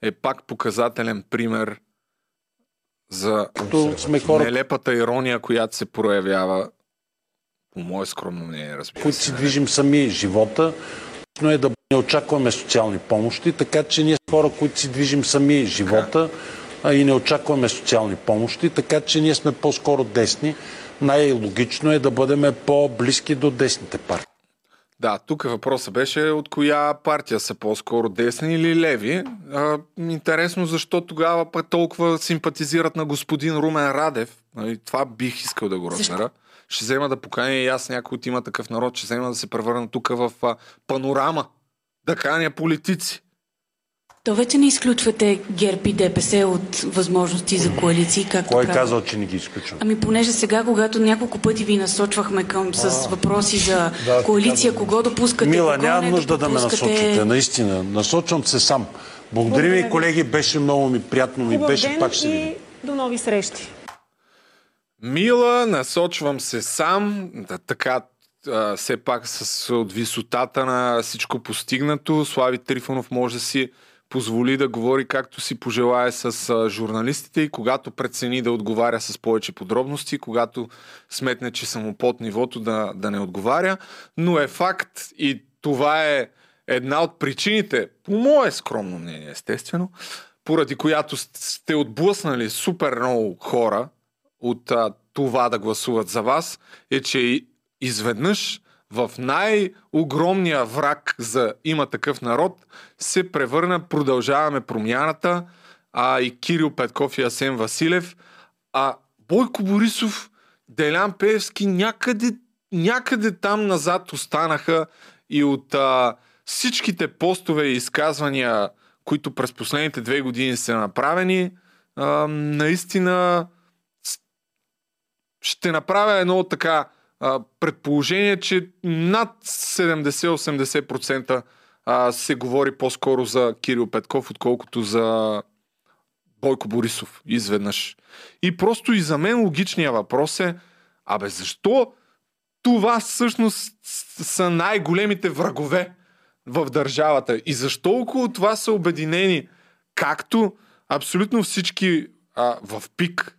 е пак показателен пример за сме хора... нелепата ирония, която се проявява по мое скромно мнение, разбира Които си движим сами живота, но е да не очакваме социални помощи, така че ние хора, които си движим сами живота а и не очакваме социални помощи, така че ние сме по-скоро десни. Най-логично е да бъдем по-близки до десните партии. Да, тук въпросът беше от коя партия са по-скоро десни или леви. А, интересно защо тогава пък толкова симпатизират на господин Румен Радев. Нали, това бих искал да го разбера. Ще взема да поканя и аз някой от има такъв народ, ще взема да се превърна тук в а, панорама. Да каня политици. То вече не изключвате ГЕРБ и ДПС от възможности за коалиции, както Кой е казал, че не ги изключва? Ами понеже сега, когато няколко пъти ви насочвахме към с въпроси за да, коалиция, кого допускате, Мила, кого няма не нужда да ме допускате... насочвате, наистина. Насочвам се сам. Благодаря ви, колеги, беше много ми приятно ми беше, пак ще видим. до нови срещи. Мила, насочвам се сам, да, така а, все пак с от висотата на всичко постигнато. Слави Трифонов може да си позволи да говори както си пожелае с журналистите и когато прецени да отговаря с повече подробности, когато сметне, че съм под нивото да, да не отговаря. Но е факт и това е една от причините, по мое скромно мнение, естествено, поради която сте отблъснали супер много хора от а, това да гласуват за вас, е, че изведнъж в най-огромния враг за има такъв народ се превърна продължаваме промяната, а и Кирил Петков и Асен Василев, а Бойко Борисов, Делян Певски някъде, някъде там назад останаха и от а, всичките постове и изказвания, които през последните две години са направени, а, наистина ще направя едно така предположение, че над 70-80% се говори по-скоро за Кирил Петков, отколкото за Бойко Борисов изведнъж. И просто и за мен логичният въпрос е, абе защо това всъщност са най-големите врагове в държавата и защо около това са обединени както абсолютно всички а, в пик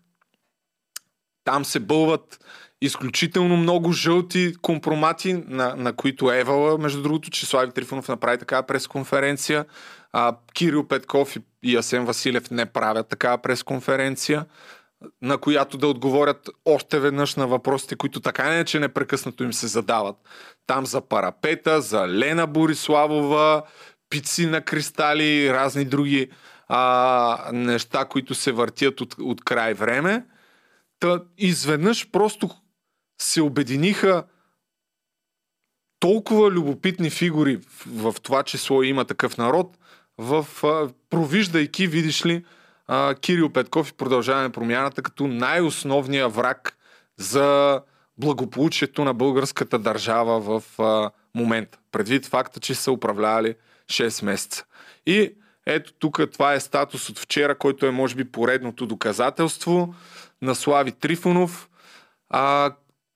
там се бълват изключително много жълти компромати, на, на които Евала, между другото, че Слави Трифонов направи такава пресконференция. А, Кирил Петков и, и Асен Василев не правят такава пресконференция, на която да отговорят още веднъж на въпросите, които така не че непрекъснато им се задават. Там за парапета, за Лена Бориславова, пици на кристали, разни други а, неща, които се въртят от, от край време. Та изведнъж просто се обединиха толкова любопитни фигури в, това число има такъв народ, в провиждайки, видиш ли, Кирил Петков и продължаване промяната като най-основния враг за благополучието на българската държава в момента. Предвид факта, че са управлявали 6 месеца. И ето тук това е статус от вчера, който е може би поредното доказателство на Слави Трифонов. А,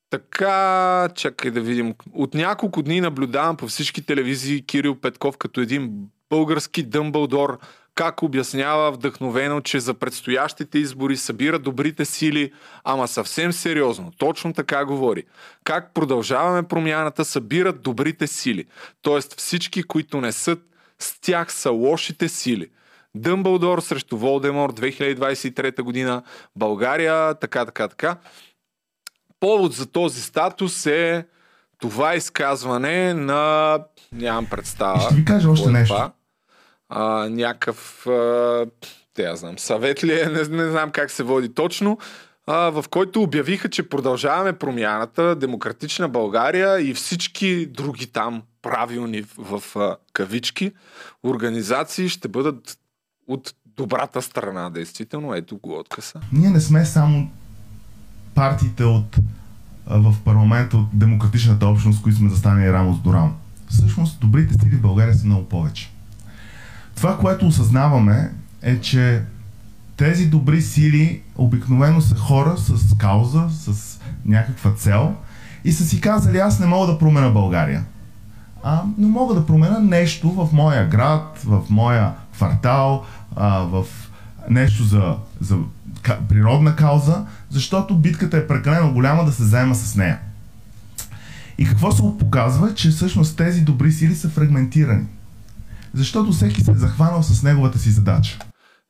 така, чакай да видим. От няколко дни наблюдавам по всички телевизии Кирил Петков като един български Дъмбълдор, как обяснява вдъхновено, че за предстоящите избори събира добрите сили, ама съвсем сериозно. Точно така говори. Как продължаваме промяната, събират добрите сили. Тоест всички, които не са с тях са лошите сили. Дъмбълдор срещу Волдемор 2023 година, България, така, така, така. Повод за този статус е това изказване на... Нямам представа. Ще ви кажа още е нещо. Това. А, някакъв... А, те, я знам, съвет ли е, не, не знам как се води точно, а, в който обявиха, че продължаваме промяната, Демократична България и всички други там правилни в, в а, кавички организации ще бъдат от добрата страна, действително. Ето го откъса. Ние не сме само партиите от, в парламента от демократичната общност, които сме застанали рамо с до рамо. Всъщност, добрите сили в България са много повече. Това, което осъзнаваме е, че тези добри сили обикновено са хора с кауза, с някаква цел и са си казали, аз не мога да променя България. А, но мога да променя нещо в моя град, в моя квартал, а, в нещо за, за природна кауза, защото битката е прекалено голяма да се заема с нея. И какво се показва, че всъщност тези добри сили са фрагментирани. Защото всеки се е захванал с неговата си задача.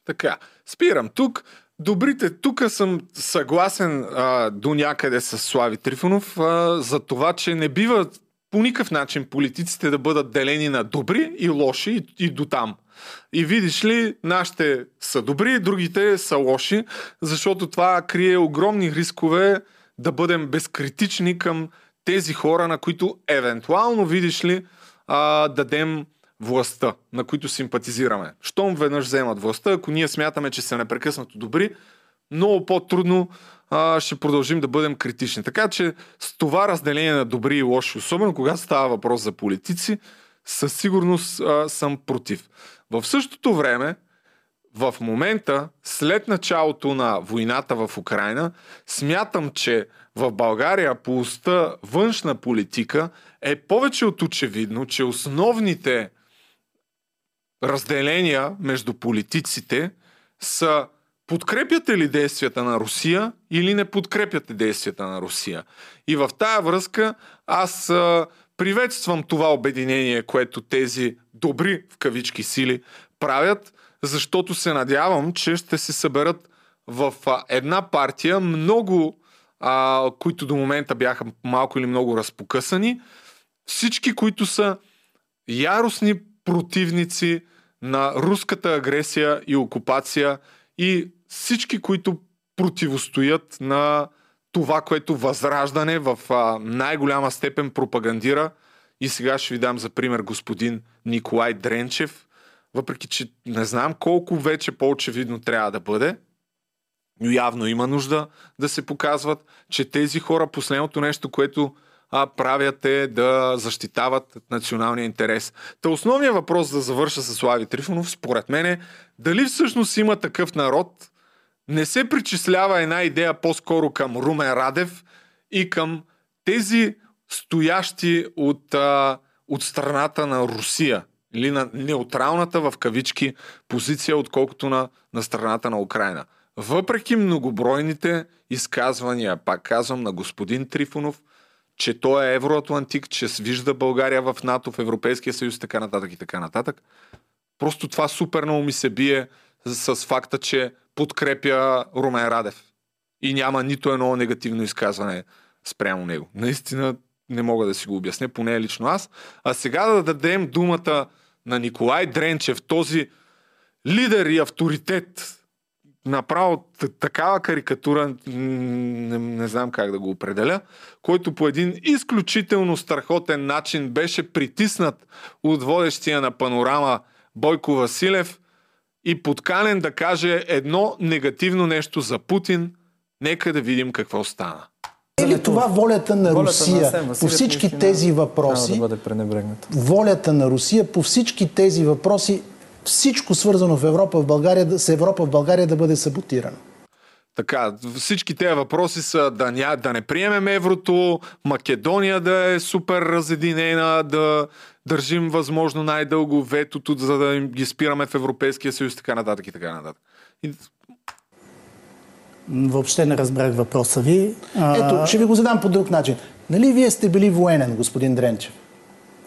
Така, спирам тук. Добрите, тук съм съгласен а, до някъде с Слави Трифонов а, за това, че не бива по никакъв начин политиците да бъдат делени на добри и лоши и, и до там. И видиш ли, нашите са добри, другите са лоши, защото това крие огромни рискове да бъдем безкритични към тези хора, на които евентуално, видиш ли, а, дадем властта, на които симпатизираме. Щом веднъж вземат властта, ако ние смятаме, че са непрекъснато добри, много по-трудно а, ще продължим да бъдем критични. Така че с това разделение на добри и лоши, особено когато става въпрос за политици, със сигурност а, съм против. В същото време, в момента, след началото на войната в Украина, смятам, че в България по уста външна политика е повече от очевидно, че основните разделения между политиците са подкрепяте ли действията на Русия или не подкрепяте действията на Русия. И в тая връзка аз приветствам това обединение, което тези добри в кавички сили правят, защото се надявам, че ще се съберат в една партия много, а, които до момента бяха малко или много разпокъсани, всички, които са яростни противници на руската агресия и окупация и всички, които противостоят на това, което Възраждане в а, най-голяма степен пропагандира. И сега ще ви дам за пример господин Николай Дренчев, въпреки че не знам колко вече по-очевидно трябва да бъде, но явно има нужда да се показват, че тези хора последното нещо, което а, правят е да защитават националния интерес. Та основният въпрос да завърша с Слави Трифонов, според мен е дали всъщност има такъв народ, не се причислява една идея по-скоро към Румен Радев и към тези стоящи от, а, от страната на Русия или на неутралната в кавички позиция, отколкото на, на страната на Украина. Въпреки многобройните изказвания, пак казвам, на господин Трифонов, че той е евроатлантик, че вижда България в НАТО, в Европейския съюз, така нататък и така нататък. Просто това супер много ми се бие с факта, че подкрепя Румен Радев. И няма нито едно негативно изказване спрямо него. Наистина не мога да си го обясня, поне лично аз. А сега да дадем думата на Николай Дренчев, този лидер и авторитет направо такава карикатура, не, не знам как да го определя, който по един изключително страхотен начин беше притиснат от водещия на панорама Бойко Василев и подканен да каже едно негативно нещо за Путин. Нека да видим какво стана. Е ли това волята на Волята на Русия Асен по всички тези въпроси? да волята на Русия по всички тези въпроси, всичко свързано в Европа, в България, с Европа в България да бъде саботирано. Така, всички тези въпроси са да, ня, да не приемем еврото, Македония да е супер разединена, да държим възможно най-дълго ветото, за да им ги спираме в Европейския съюз, така нататък и така нататък. И Въобще не разбрах въпроса ви. Ето, ще ви го задам по друг начин. Нали вие сте били военен, господин Дренчев?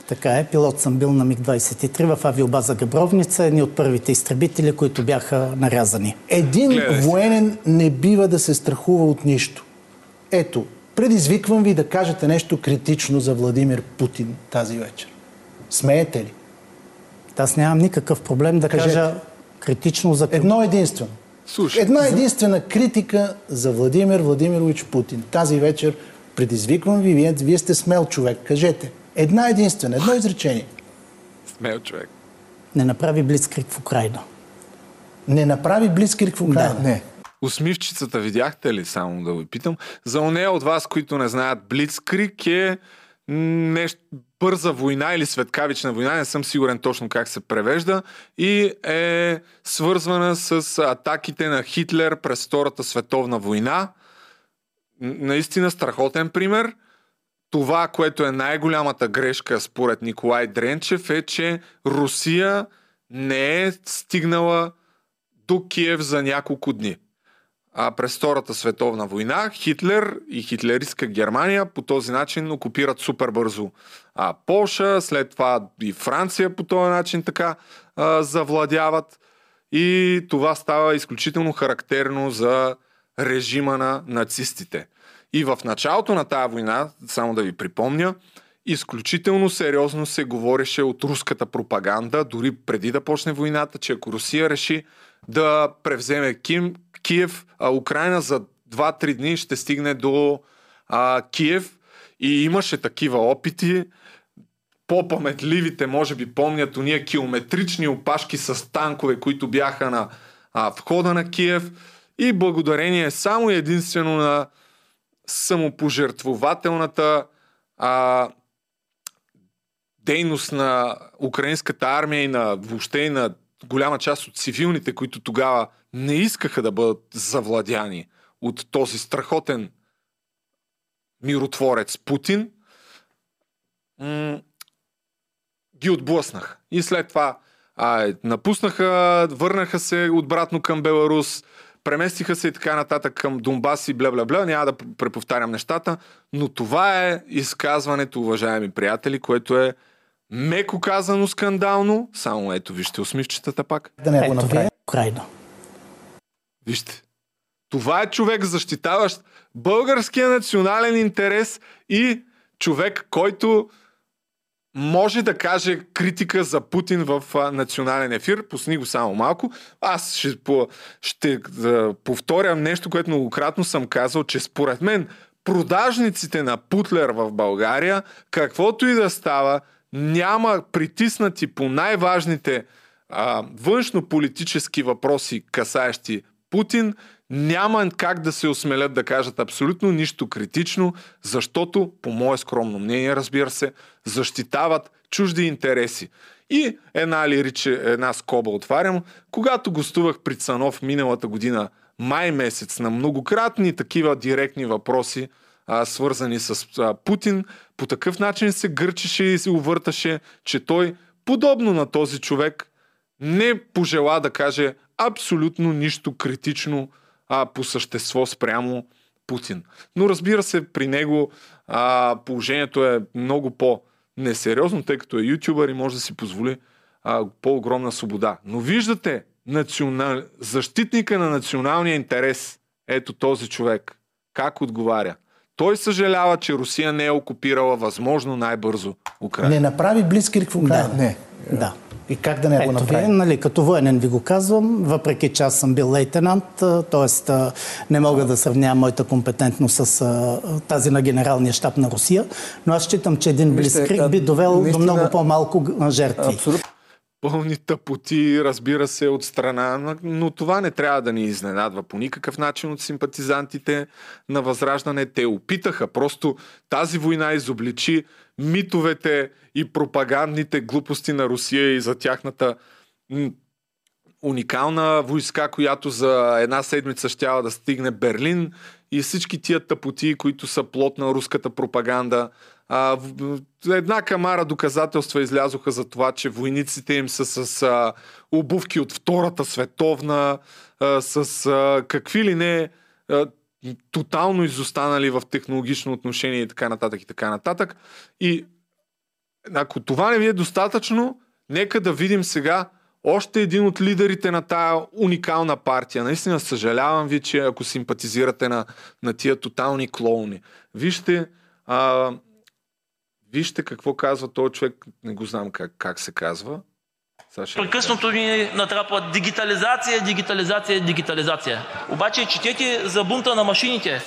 Така е, пилот съм бил на МиГ-23 в авиобаза Габровница, едни от първите изтребители, които бяха нарязани. Един Гледай военен не бива да се страхува от нищо. Ето, предизвиквам ви да кажете нещо критично за Владимир Путин тази вечер. Смеете ли? Аз нямам никакъв проблем да Кажете. кажа критично за... Едно единствено. Слушай, Една единствена критика за Владимир Владимирович Путин. Тази вечер предизвиквам ви, вие, вие сте смел човек. Кажете. Една единствена, едно изречение. смел човек. Не направи блицкрик в Украина. Не направи близкрик в Украина. Да. Не. Усмивчицата видяхте ли, само да ви питам? За онея от вас, които не знаят, Блицкрик е нещо, бърза война или светкавична война, не съм сигурен точно как се превежда, и е свързвана с атаките на Хитлер през Втората световна война. Наистина страхотен пример. Това, което е най-голямата грешка според Николай Дренчев е, че Русия не е стигнала до Киев за няколко дни. А през Втората световна война Хитлер и хитлеристка Германия по този начин окупират супер бързо а, Полша, след това и Франция по този начин така а, завладяват. И това става изключително характерно за режима на нацистите. И в началото на тази война, само да ви припомня, изключително сериозно се говореше от руската пропаганда, дори преди да почне войната, че ако Русия реши да превземе Ким, Киев, а Украина за 2-3 дни ще стигне до а, Киев и имаше такива опити. По-паметливите, може би, помнят уния километрични опашки с танкове, които бяха на а, входа на Киев и благодарение само единствено на самопожертвователната а, дейност на украинската армия и на въобще и на голяма част от цивилните, които тогава не искаха да бъдат завладяни от този страхотен миротворец Путин, м- ги отблъснах. И след това а, напуснаха, върнаха се обратно към Беларус, преместиха се и така нататък към Донбас и бля-бля-бля, няма да преповтарям нещата, но това е изказването, уважаеми приятели, което е меко казано скандално, само ето вижте усмивчетата пак. Да не го ви направи. Украина. Вижте. Това е човек защитаващ българския национален интерес и човек, който може да каже критика за Путин в а, национален ефир. Пусни го само малко. Аз ще, по, ще а, повторя нещо, което многократно съм казал, че според мен продажниците на Путлер в България, каквото и да става, няма притиснати по най-важните външно-политически въпроси, касаещи Путин, няма как да се осмелят да кажат абсолютно нищо критично, защото, по мое скромно мнение, разбира се, защитават чужди интереси. И една лириче, една скоба отварям, когато гостувах при Цанов миналата година, май месец, на многократни такива директни въпроси, а, свързани с а, Путин, по такъв начин се гърчеше и се увърташе, че той, подобно на този човек, не пожела да каже абсолютно нищо критично а, по същество спрямо Путин. Но разбира се, при него а, положението е много по-несериозно, тъй като е ютубър и може да си позволи а, по-огромна свобода. Но виждате, национал... защитника на националния интерес, ето този човек, как отговаря. Той съжалява, че Русия не е окупирала възможно най-бързо Украина. Не направи близкрик в Украина. Да. Да. И как да не Ето го направи? ви, нали, като военен ви го казвам, въпреки че аз съм бил лейтенант, т.е. не мога да сравнявам моята компетентност с а, тази на генералния щаб на Русия, но аз считам, че един близкрик би довел наистина- до много по-малко жертви. Абсолютно. Пълни тъпоти, разбира се, от страна, но- това не трябва да ни изненадва по никакъв начин от симпатизантите на Възраждане. Те опитаха, просто тази война изобличи митовете и пропагандните глупости на Русия и за тяхната уникална войска, която за една седмица щяла да стигне Берлин и всички тия тъпоти, които са плод на руската пропаганда. А, една камара доказателства излязоха за това, че войниците им са с а, обувки от Втората световна, а, с а, какви ли не а, тотално изостанали в технологично отношение и така нататък и така нататък. И ако това не ви е достатъчно, нека да видим сега още един от лидерите на тая уникална партия. Наистина съжалявам ви, че ако симпатизирате на, на тия тотални клоуни. Вижте, а, вижте какво казва този човек, не го знам как, как се казва. Прекъснато ни натрапва дигитализация, дигитализация, дигитализация. Обаче четете за бунта на машините.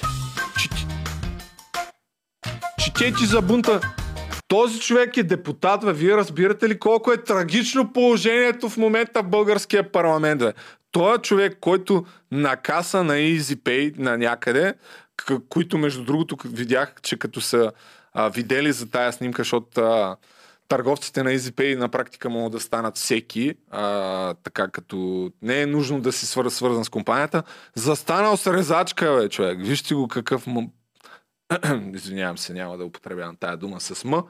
Четете за бунта. Този човек е депутат, бе. Вие разбирате ли колко е трагично положението в момента в българския парламент, бе? Той е човек, който накаса на EasyPay на някъде, които между другото видях, че като са а, видели за тая снимка, защото а, търговците на EasyPay на практика могат да станат всеки, а, така като не е нужно да си свър, свързан с компанията. Застанал с резачка, бе, човек. Вижте го какъв извинявам се, няма да употребявам тая дума с М,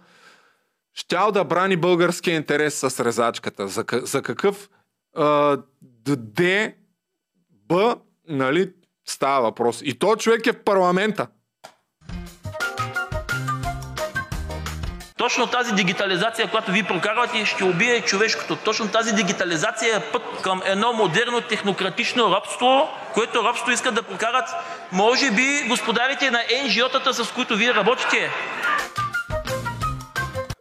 щял да брани българския интерес с резачката. За, за какъв а, Д, Б, нали, става въпрос. И то човек е в парламента. Точно тази дигитализация, която ви прокарвате, ще убие човешкото. Точно тази дигитализация е път към едно модерно технократично рабство, което рабство искат да прокарат, може би, господарите на NGO-тата, с които вие работите.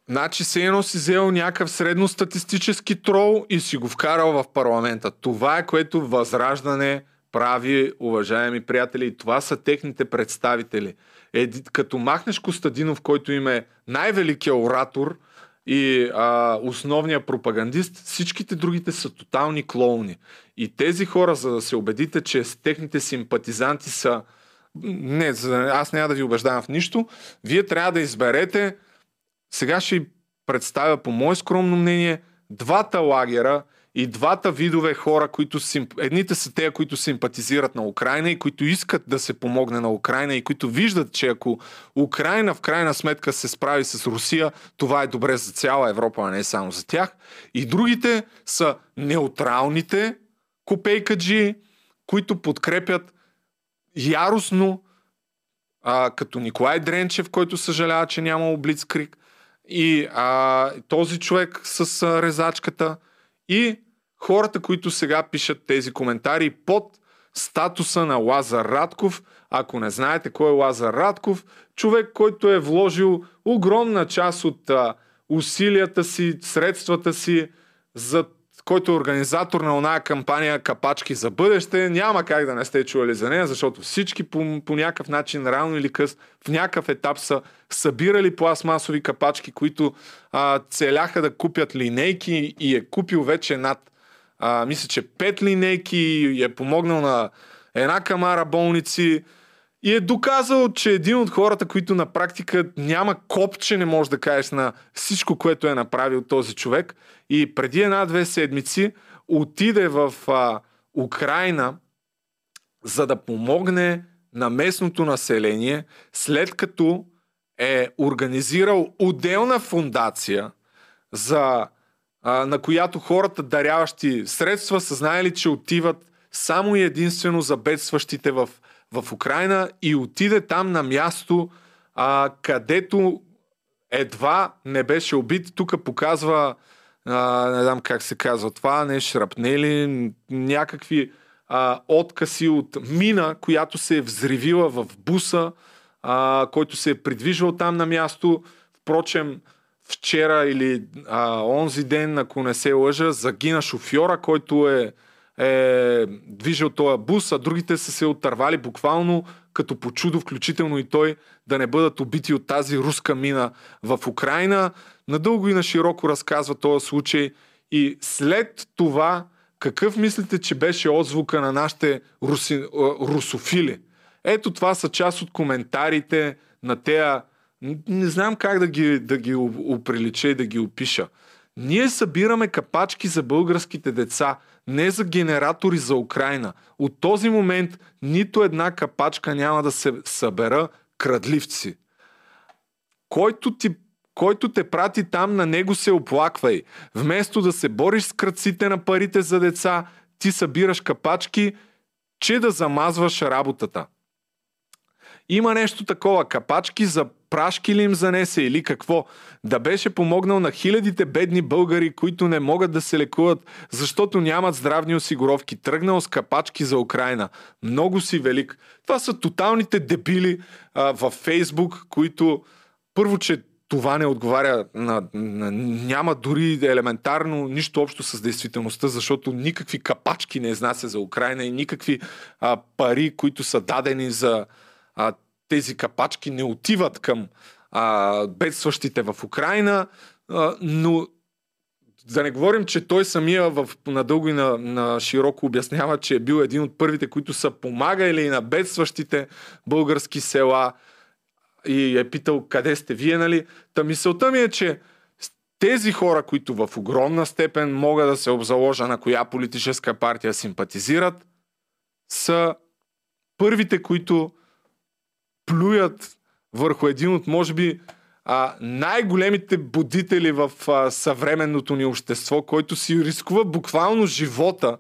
Значи се едно си взел някакъв средностатистически трол и си го вкарал в парламента. Това е което Възраждане прави, уважаеми приятели, и това са техните представители. Еди, като махнеш Костадинов, който им е най-великият оратор и а, основният пропагандист, всичките другите са тотални клоуни. И тези хора, за да се убедите, че техните симпатизанти са не, аз няма да ви убеждавам в нищо. Вие трябва да изберете сега ще представя, по мое скромно мнение, двата лагера и двата видове хора, които сим... едните са те, които симпатизират на Украина и които искат да се помогне на Украина и които виждат, че ако Украина в крайна сметка се справи с Русия, това е добре за цяла Европа, а не само за тях. И другите са неутралните копейкаджи, които подкрепят яростно а, като Николай Дренчев, който съжалява, че няма Блицкрик, и а, този човек с а, резачката, и хората, които сега пишат тези коментари под статуса на Лазар Радков. Ако не знаете кой е Лазар Радков, човек, който е вложил огромна част от а, усилията си, средствата си, за който е организатор на оная кампания Капачки за бъдеще. Няма как да не сте чували за нея, защото всички по, по някакъв начин, рано или къс, в някакъв етап са събирали пластмасови капачки, които а, целяха да купят линейки и е купил вече над, а, мисля, че пет линейки и е помогнал на една камара болници и е доказал, че един от хората, които на практика няма копче, не може да кажеш на всичко, което е направил този човек. И преди една-две седмици отиде в а, Украина, за да помогне на местното население, след като е организирал отделна фундация, за, а, на която хората, даряващи средства, са знаели, че отиват само и единствено за бедстващите в, в Украина и отиде там на място, а, където едва не беше убит. Тук показва, а, не знам как се казва това, не шрапнели, някакви а, откъси от мина, която се е взривила в буса, а, който се е придвижвал там на място. Впрочем, вчера или а, онзи ден, ако не се лъжа, загина шофьора, който е, е движил този бус, а другите са се отървали буквално като по чудо, включително и той, да не бъдат убити от тази руска мина в Украина. Надълго и на широко разказва този случай и след това какъв мислите, че беше отзвука на нашите руси, русофили? Ето това са част от коментарите на тея не знам как да ги, да ги оприлича и да ги опиша. Ние събираме капачки за българските деца, не за генератори за Украина. От този момент нито една капачка няма да се събера крадливци. Който, ти, който те прати там, на него се оплаквай. Вместо да се бориш с кръците на парите за деца, ти събираш капачки, че да замазваш работата. Има нещо такова, капачки за прашки ли им занесе или какво? Да беше помогнал на хилядите бедни българи, които не могат да се лекуват, защото нямат здравни осигуровки. Тръгнал с капачки за Украина. Много си велик. Това са тоталните дебили а, във Фейсбук, които първо, че това не отговаря на, на... Няма дори елементарно нищо общо с действителността, защото никакви капачки не изнася за Украина и никакви а, пари, които са дадени за а, тези капачки не отиват към а, бедстващите в Украина, а, но да не говорим, че той самия в, надълго и на, на широко обяснява, че е бил един от първите, които са помагали на бедстващите български села и е питал къде сте вие, нали? Та мисълта ми е, че тези хора, които в огромна степен могат да се обзаложа на коя политическа партия симпатизират, са първите, които плюят върху един от, може би, а, най-големите будители в а, съвременното ни общество, който си рискува буквално живота,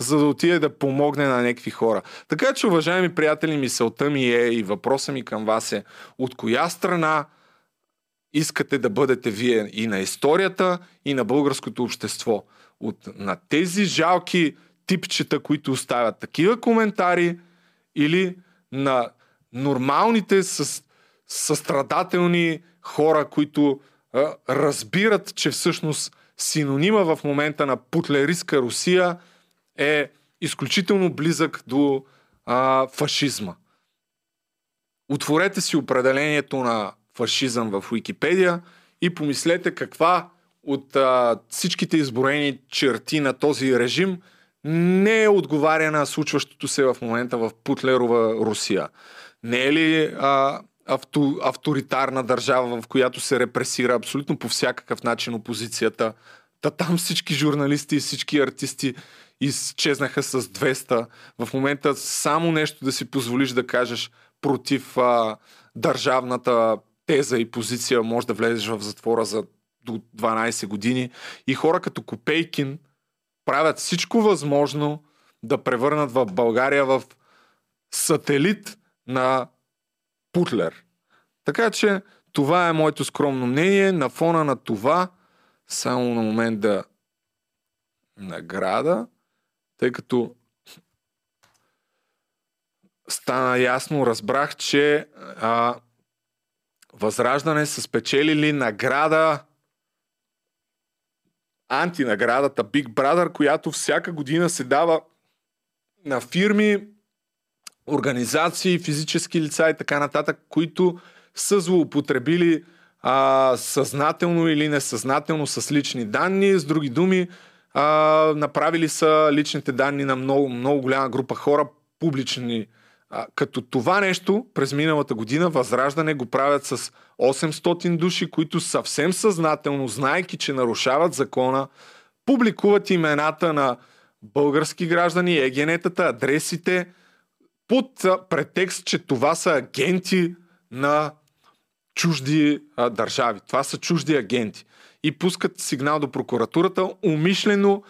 за да отиде да помогне на някакви хора. Така че, уважаеми приятели, мисълта ми е и въпроса ми към вас е от коя страна искате да бъдете вие и на историята, и на българското общество. От, на тези жалки типчета, които оставят такива коментари, или на нормалните, състрадателни хора, които а, разбират, че всъщност синонима в момента на путлеристка Русия е изключително близък до а, фашизма. Отворете си определението на фашизъм в Википедия и помислете каква от а, всичките изброени черти на този режим не е отговаря на случващото се в момента в Путлерова Русия. Не е ли а, авто, авторитарна държава, в която се репресира абсолютно по всякакъв начин опозицията? Та там всички журналисти и всички артисти изчезнаха с 200. В момента само нещо да си позволиш да кажеш против а, държавната теза и позиция, може да влезеш в затвора за до 12 години. И хора като Копейкин правят всичко възможно да превърнат в България в сателит на Путлер. Така че това е моето скромно мнение. На фона на това, само на момент да награда, тъй като стана ясно, разбрах, че а, Възраждане са спечелили награда антинаградата Big Brother, която всяка година се дава на фирми, организации, физически лица и така нататък, които са злоупотребили а, съзнателно или несъзнателно с лични данни. С други думи, а, направили са личните данни на много, много голяма група хора публични. А, като това нещо през миналата година Възраждане го правят с 800 души, които съвсем съзнателно, знайки, че нарушават закона, публикуват имената на български граждани, егенетата, адресите, под претекст, че това са агенти на чужди а, държави. Това са чужди агенти. И пускат сигнал до прокуратурата, умишлено,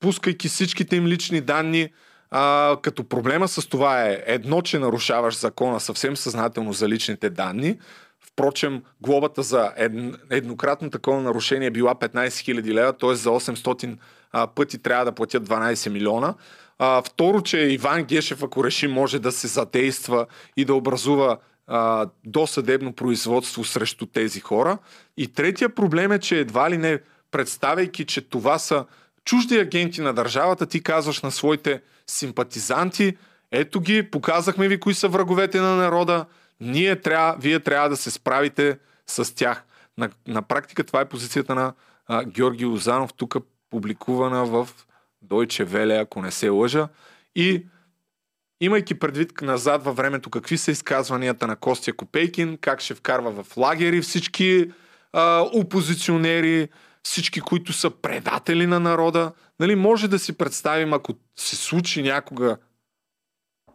пускайки всичките им лични данни, а, като проблема с това е едно, че нарушаваш закона съвсем съзнателно за личните данни. Впрочем, глобата за ед, еднократно такова нарушение е била 15 000 лева, т.е. за 800 а, пъти трябва да платят 12 милиона. А, второ, че Иван Гешев, ако реши, може да се задейства и да образува а, досъдебно производство срещу тези хора. И третия проблем е, че едва ли не, представяйки, че това са чужди агенти на държавата, ти казваш на своите симпатизанти, ето ги, показахме ви кои са враговете на народа, ние трябва, вие трябва да се справите с тях. На, на практика това е позицията на а, Георги Лозанов, тук публикувана в Deutsche Welle, ако не се лъжа. И имайки предвид назад във времето какви са изказванията на Костя Копейкин, как ще вкарва в лагери всички а, опозиционери, всички, които са предатели на народа. Нали, може да си представим, ако се случи някога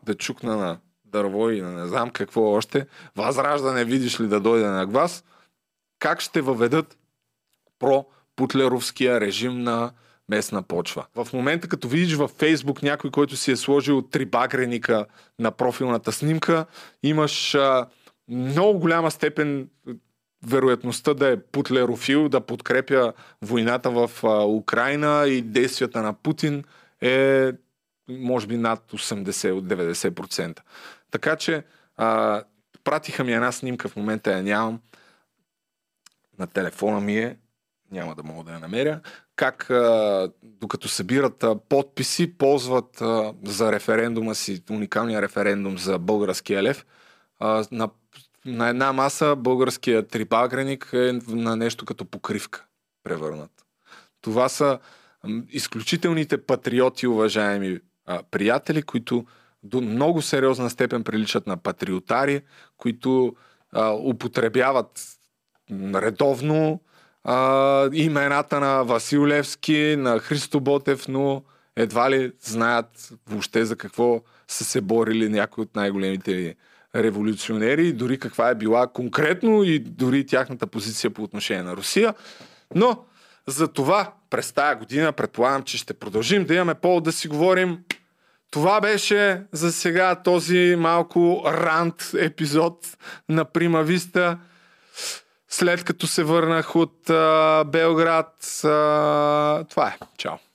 да чукна на дърво и на не знам какво още, възраждане видиш ли да дойде на глас, как ще въведат про-путлеровския режим на местна почва. В момента, като видиш във Фейсбук някой, който си е сложил три багреника на профилната снимка, имаш а, много голяма степен вероятността да е путлерофил, да подкрепя войната в а, Украина и действията на Путин е може би над 80 от 90%. Така че а, пратиха ми една снимка, в момента я нямам. На телефона ми е, няма да мога да я намеря, как докато събират подписи, ползват за референдума си, уникалния референдум за българския лев, на, на една маса българския трибагреник е на нещо като покривка превърнат. Това са изключителните патриоти, уважаеми приятели, които до много сериозна степен приличат на патриотари, които а, употребяват редовно а, имената на Васил Левски, на Христо Ботев, но едва ли знаят въобще за какво са се борили някои от най-големите революционери, дори каква е била конкретно и дори тяхната позиция по отношение на Русия. Но за това през тая година предполагам, че ще продължим да имаме повод да си говорим това беше за сега този малко рант епизод на Примависта. След като се върнах от а, Белград, а, това е. Чао.